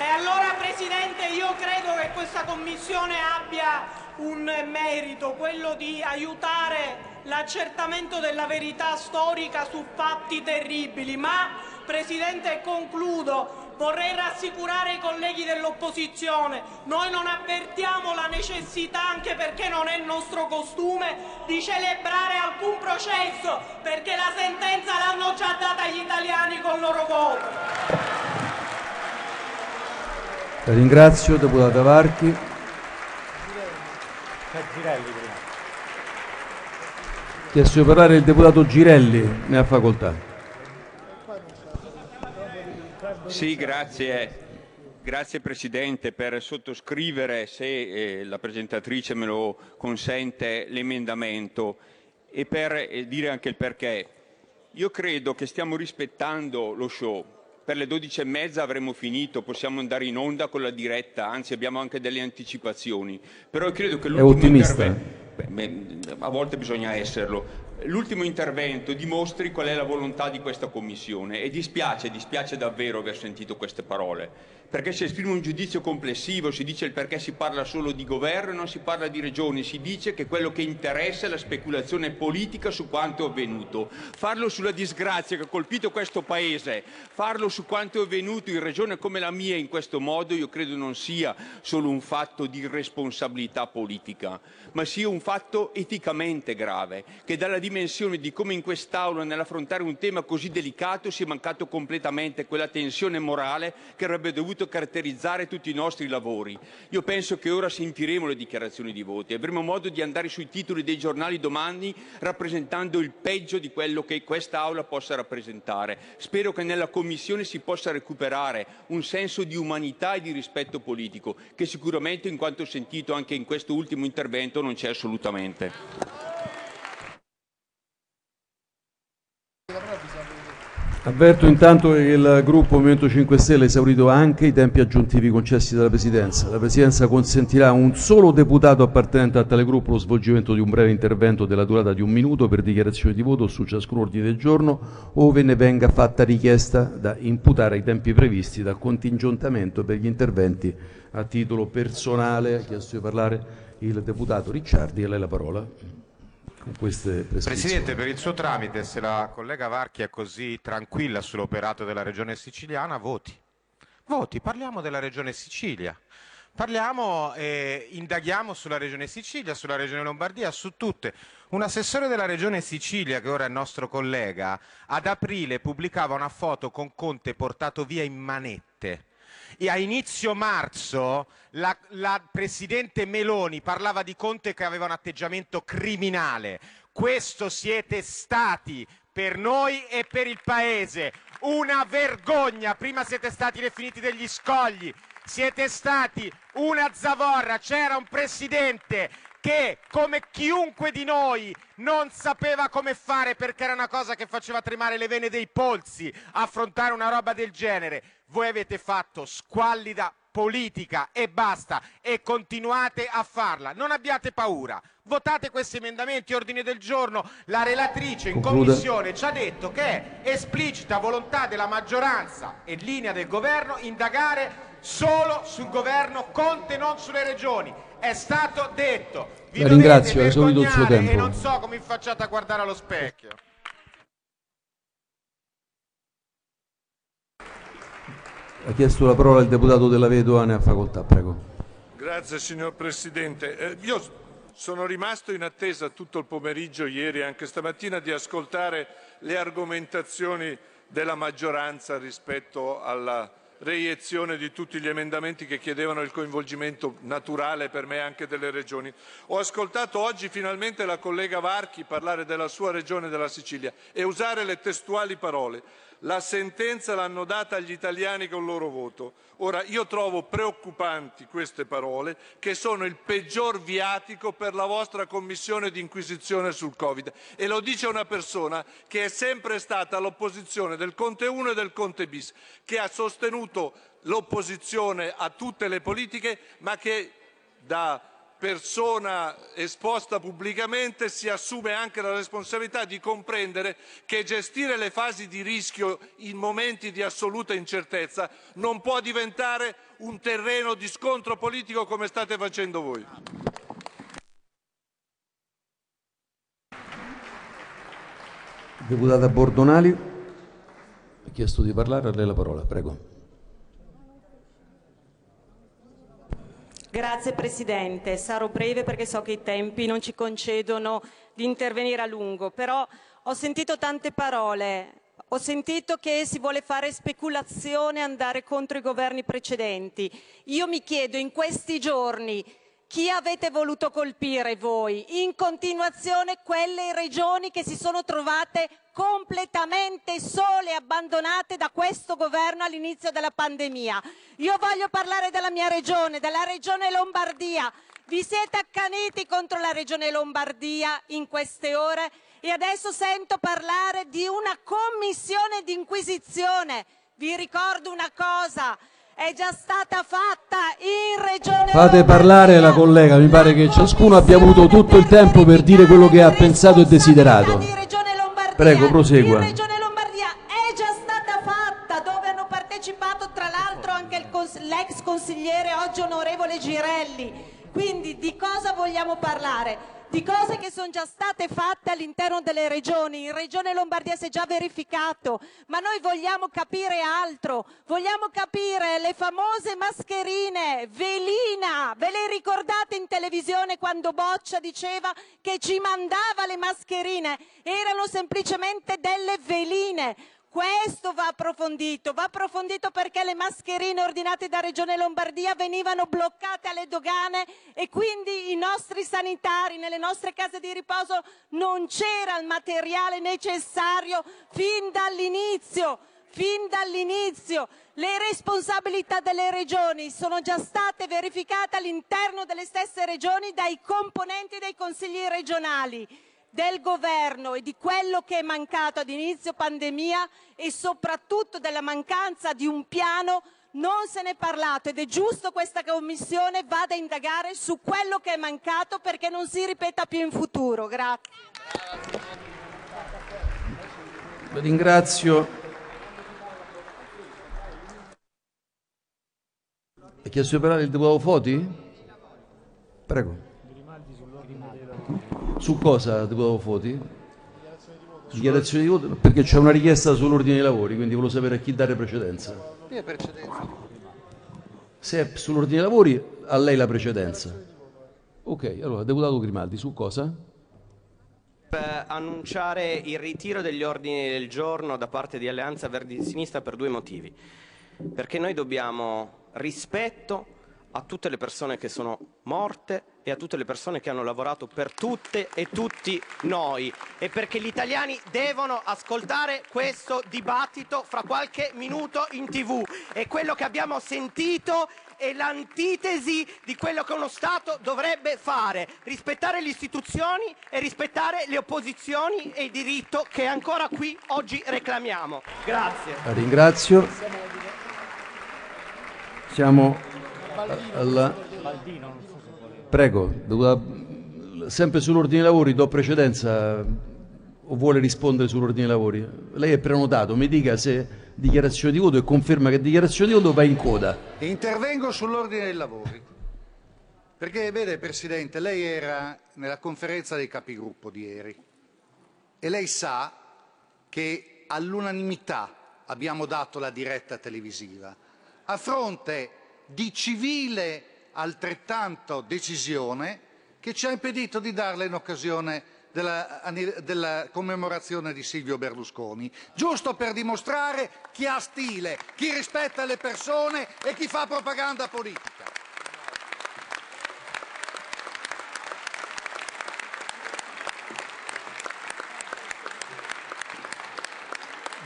E allora Presidente io credo che questa Commissione abbia un merito, quello di aiutare l'accertamento della verità storica su fatti terribili, ma Presidente concludo, vorrei rassicurare i colleghi dell'opposizione, noi non avvertiamo la necessità, anche perché non è il nostro costume, di celebrare alcun processo, perché la sentenza l'hanno già data agli italiani con il loro voto. La ringrazio, deputata Varchi. Chiesto di parlare il deputato Girelli, ne ha facoltà. Sì, grazie. Grazie Presidente per sottoscrivere, se eh, la presentatrice me lo consente, l'emendamento e per eh, dire anche il perché. Io credo che stiamo rispettando lo show. Per le 12 e mezza avremo finito, possiamo andare in onda con la diretta, anzi abbiamo anche delle anticipazioni. Però credo che l'ultimo intervento... a volte bisogna esserlo l'ultimo intervento dimostri qual è la volontà di questa Commissione e dispiace, dispiace davvero aver sentito queste parole perché si esprime un giudizio complessivo, si dice il perché si parla solo di governo e non si parla di regioni, si dice che quello che interessa è la speculazione politica su quanto è avvenuto. Farlo sulla disgrazia che ha colpito questo Paese, farlo su quanto è avvenuto in regione come la mia in questo modo, io credo non sia solo un fatto di responsabilità politica, ma sia un fatto eticamente grave, che dalla dimensione di come in quest'Aula nell'affrontare un tema così delicato sia mancato completamente quella tensione morale che avrebbe dovuto dovuto caratterizzare tutti i nostri lavori. Io penso che ora sentiremo le dichiarazioni di voti, avremo modo di andare sui titoli dei giornali domani rappresentando il peggio di quello che questa Aula possa rappresentare. Spero che nella Commissione si possa recuperare un senso di umanità e di rispetto politico, che sicuramente, in quanto sentito anche in questo ultimo intervento, non c'è assolutamente. Avverto intanto che il gruppo Movimento 5 Stelle ha esaurito anche i tempi aggiuntivi concessi dalla Presidenza. La Presidenza consentirà a un solo deputato appartenente a tale gruppo lo svolgimento di un breve intervento della durata di un minuto per dichiarazione di voto su ciascun ordine del giorno, ove ne venga fatta richiesta da imputare ai tempi previsti dal contingentamento per gli interventi a titolo personale. Ha chiesto di parlare il deputato Ricciardi, a lei la parola queste Presidente, per il suo tramite, se la collega Varchi è così tranquilla sull'operato della Regione siciliana, voti. Voti, parliamo della Regione Sicilia. Parliamo e indaghiamo sulla Regione Sicilia, sulla Regione Lombardia, su tutte. Un assessore della Regione Sicilia, che ora è nostro collega, ad aprile pubblicava una foto con Conte portato via in manette e a inizio marzo la, la Presidente Meloni parlava di Conte che aveva un atteggiamento criminale. Questo siete stati per noi e per il Paese. Una vergogna. Prima siete stati definiti degli scogli. Siete stati una zavorra. C'era un Presidente che, come chiunque di noi, non sapeva come fare perché era una cosa che faceva tremare le vene dei polsi affrontare una roba del genere. Voi avete fatto squallida politica e basta e continuate a farla. Non abbiate paura. Votate questi emendamenti, ordini del giorno. La relatrice in Concluda. commissione ci ha detto che è esplicita volontà della maggioranza e linea del governo indagare solo sul governo Conte, non sulle regioni. È stato detto. Vi La ringrazio, ha esaurito il suo tempo. E non so come facciate a guardare allo specchio. Ha chiesto la parola il deputato della Vedova, ne ha facoltà, prego. Grazie signor Presidente. Eh, io sono rimasto in attesa tutto il pomeriggio, ieri e anche stamattina, di ascoltare le argomentazioni della maggioranza rispetto alla reiezione di tutti gli emendamenti che chiedevano il coinvolgimento naturale per me anche delle regioni. Ho ascoltato oggi finalmente la collega Varchi parlare della sua regione della Sicilia e usare le testuali parole. La sentenza l'hanno data agli italiani con il loro voto. Ora, io trovo preoccupanti queste parole, che sono il peggior viatico per la vostra commissione di inquisizione sul Covid. E lo dice una persona che è sempre stata all'opposizione del Conte 1 e del Conte bis, che ha sostenuto l'opposizione a tutte le politiche, ma che da persona esposta pubblicamente si assume anche la responsabilità di comprendere che gestire le fasi di rischio in momenti di assoluta incertezza non può diventare un terreno di scontro politico come state facendo voi. Deputata Bordonali, ha chiesto di parlare, a lei la parola, prego. Grazie Presidente, sarò breve perché so che i tempi non ci concedono di intervenire a lungo, però ho sentito tante parole, ho sentito che si vuole fare speculazione e andare contro i governi precedenti. Io mi chiedo in questi giorni chi avete voluto colpire voi? In continuazione quelle regioni che si sono trovate completamente sole abbandonate da questo governo all'inizio della pandemia. Io voglio parlare della mia regione, della regione Lombardia. Vi siete accaniti contro la regione Lombardia in queste ore e adesso sento parlare di una commissione di inquisizione. Vi ricordo una cosa, è già stata fatta in regione Fate parlare la collega, mi pare che ciascuno abbia avuto tutto il tempo per dire quello che ha pensato e desiderato. Prego, prosegua. Regione Lombardia è già stata fatta, dove hanno partecipato tra l'altro anche cons- l'ex consigliere oggi onorevole Girelli. Quindi di cosa vogliamo parlare? Di cose che sono già state fatte all'interno delle regioni. In Regione Lombardia si è già verificato, ma noi vogliamo capire altro. Vogliamo capire le famose mascherine, velina. Ve le ricordate in televisione quando Boccia diceva che ci mandava le mascherine? Erano semplicemente delle veline. Questo va approfondito, va approfondito perché le mascherine ordinate da Regione Lombardia venivano bloccate alle dogane e quindi i nostri sanitari nelle nostre case di riposo non c'era il materiale necessario fin dall'inizio. Fin dall'inizio le responsabilità delle regioni sono già state verificate all'interno delle stesse regioni dai componenti dei consigli regionali del governo e di quello che è mancato ad inizio pandemia e soprattutto della mancanza di un piano non se ne è parlato ed è giusto questa commissione vada a indagare su quello che è mancato perché non si ripeta più in futuro. Grazie. Ringrazio. Ha chiesto di parlare il deputato Foti? Prego. Su cosa, deputato Foti? Dichiarazione di voto? Perché c'è una richiesta sull'ordine dei lavori, quindi volevo sapere a chi dare precedenza. Se è sull'ordine dei lavori, a lei la precedenza. Ok, allora, deputato Grimaldi, su cosa? per annunciare il ritiro degli ordini del giorno da parte di Alleanza Verdi Sinistra per due motivi. Perché noi dobbiamo rispetto a tutte le persone che sono morte e a tutte le persone che hanno lavorato per tutte e tutti noi e perché gli italiani devono ascoltare questo dibattito fra qualche minuto in tv e quello che abbiamo sentito è l'antitesi di quello che uno Stato dovrebbe fare, rispettare le istituzioni e rispettare le opposizioni e il diritto che ancora qui oggi reclamiamo. Grazie. La ringrazio. Siamo alla- Prego, sempre sull'ordine dei lavori, do precedenza o vuole rispondere sull'ordine dei lavori? Lei è prenotato, mi dica se dichiarazione di voto e conferma che dichiarazione di voto va in coda. Intervengo sull'ordine dei lavori. Perché, vede, Presidente, lei era nella conferenza dei capigruppo di ieri e lei sa che all'unanimità abbiamo dato la diretta televisiva a fronte di civile altrettanto decisione che ci ha impedito di darle in occasione della, della commemorazione di Silvio Berlusconi, giusto per dimostrare chi ha stile, chi rispetta le persone e chi fa propaganda politica.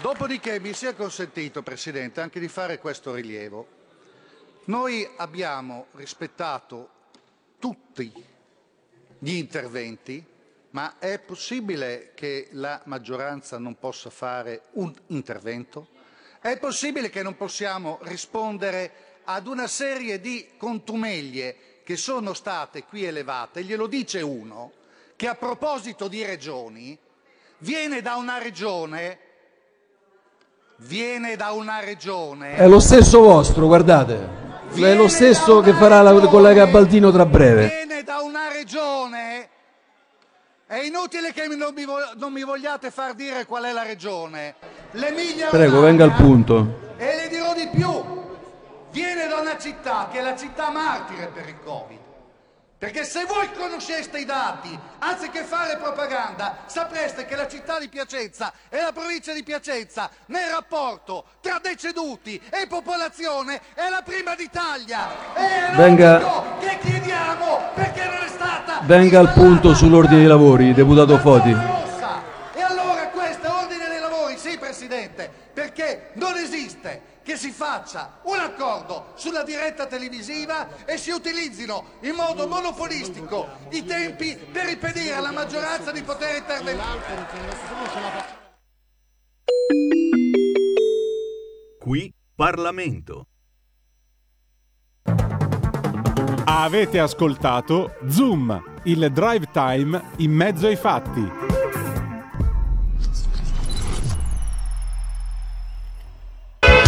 Dopodiché mi sia consentito, Presidente, anche di fare questo rilievo. Noi abbiamo rispettato tutti gli interventi, ma è possibile che la maggioranza non possa fare un intervento? È possibile che non possiamo rispondere ad una serie di contumeglie che sono state qui elevate? Glielo dice uno che a proposito di regioni viene da una regione viene da una regione È lo stesso vostro, guardate. È lo stesso che farà la collega Baldino tra breve. viene da una regione è inutile che non mi, non mi vogliate far dire qual è la regione l'Emilia Prego, venga al punto. e le dirò di più viene da una città che è la città martire per il Covid perché se voi conosceste i dati, anziché fare propaganda, sapreste che la città di Piacenza e la provincia di Piacenza nel rapporto tra deceduti e popolazione è la prima d'Italia. E Venga- che chiediamo perché non è stata Venga al punto sull'ordine dei lavori, deputato Foti. rossa. E allora questo è ordine dei lavori, sì Presidente, perché non esiste che si faccia un accordo sulla diretta televisiva e si utilizzino in modo monopolistico i tempi per impedire alla maggioranza di poter intervenire. Qui Parlamento. Avete ascoltato Zoom, il drive time in mezzo ai fatti.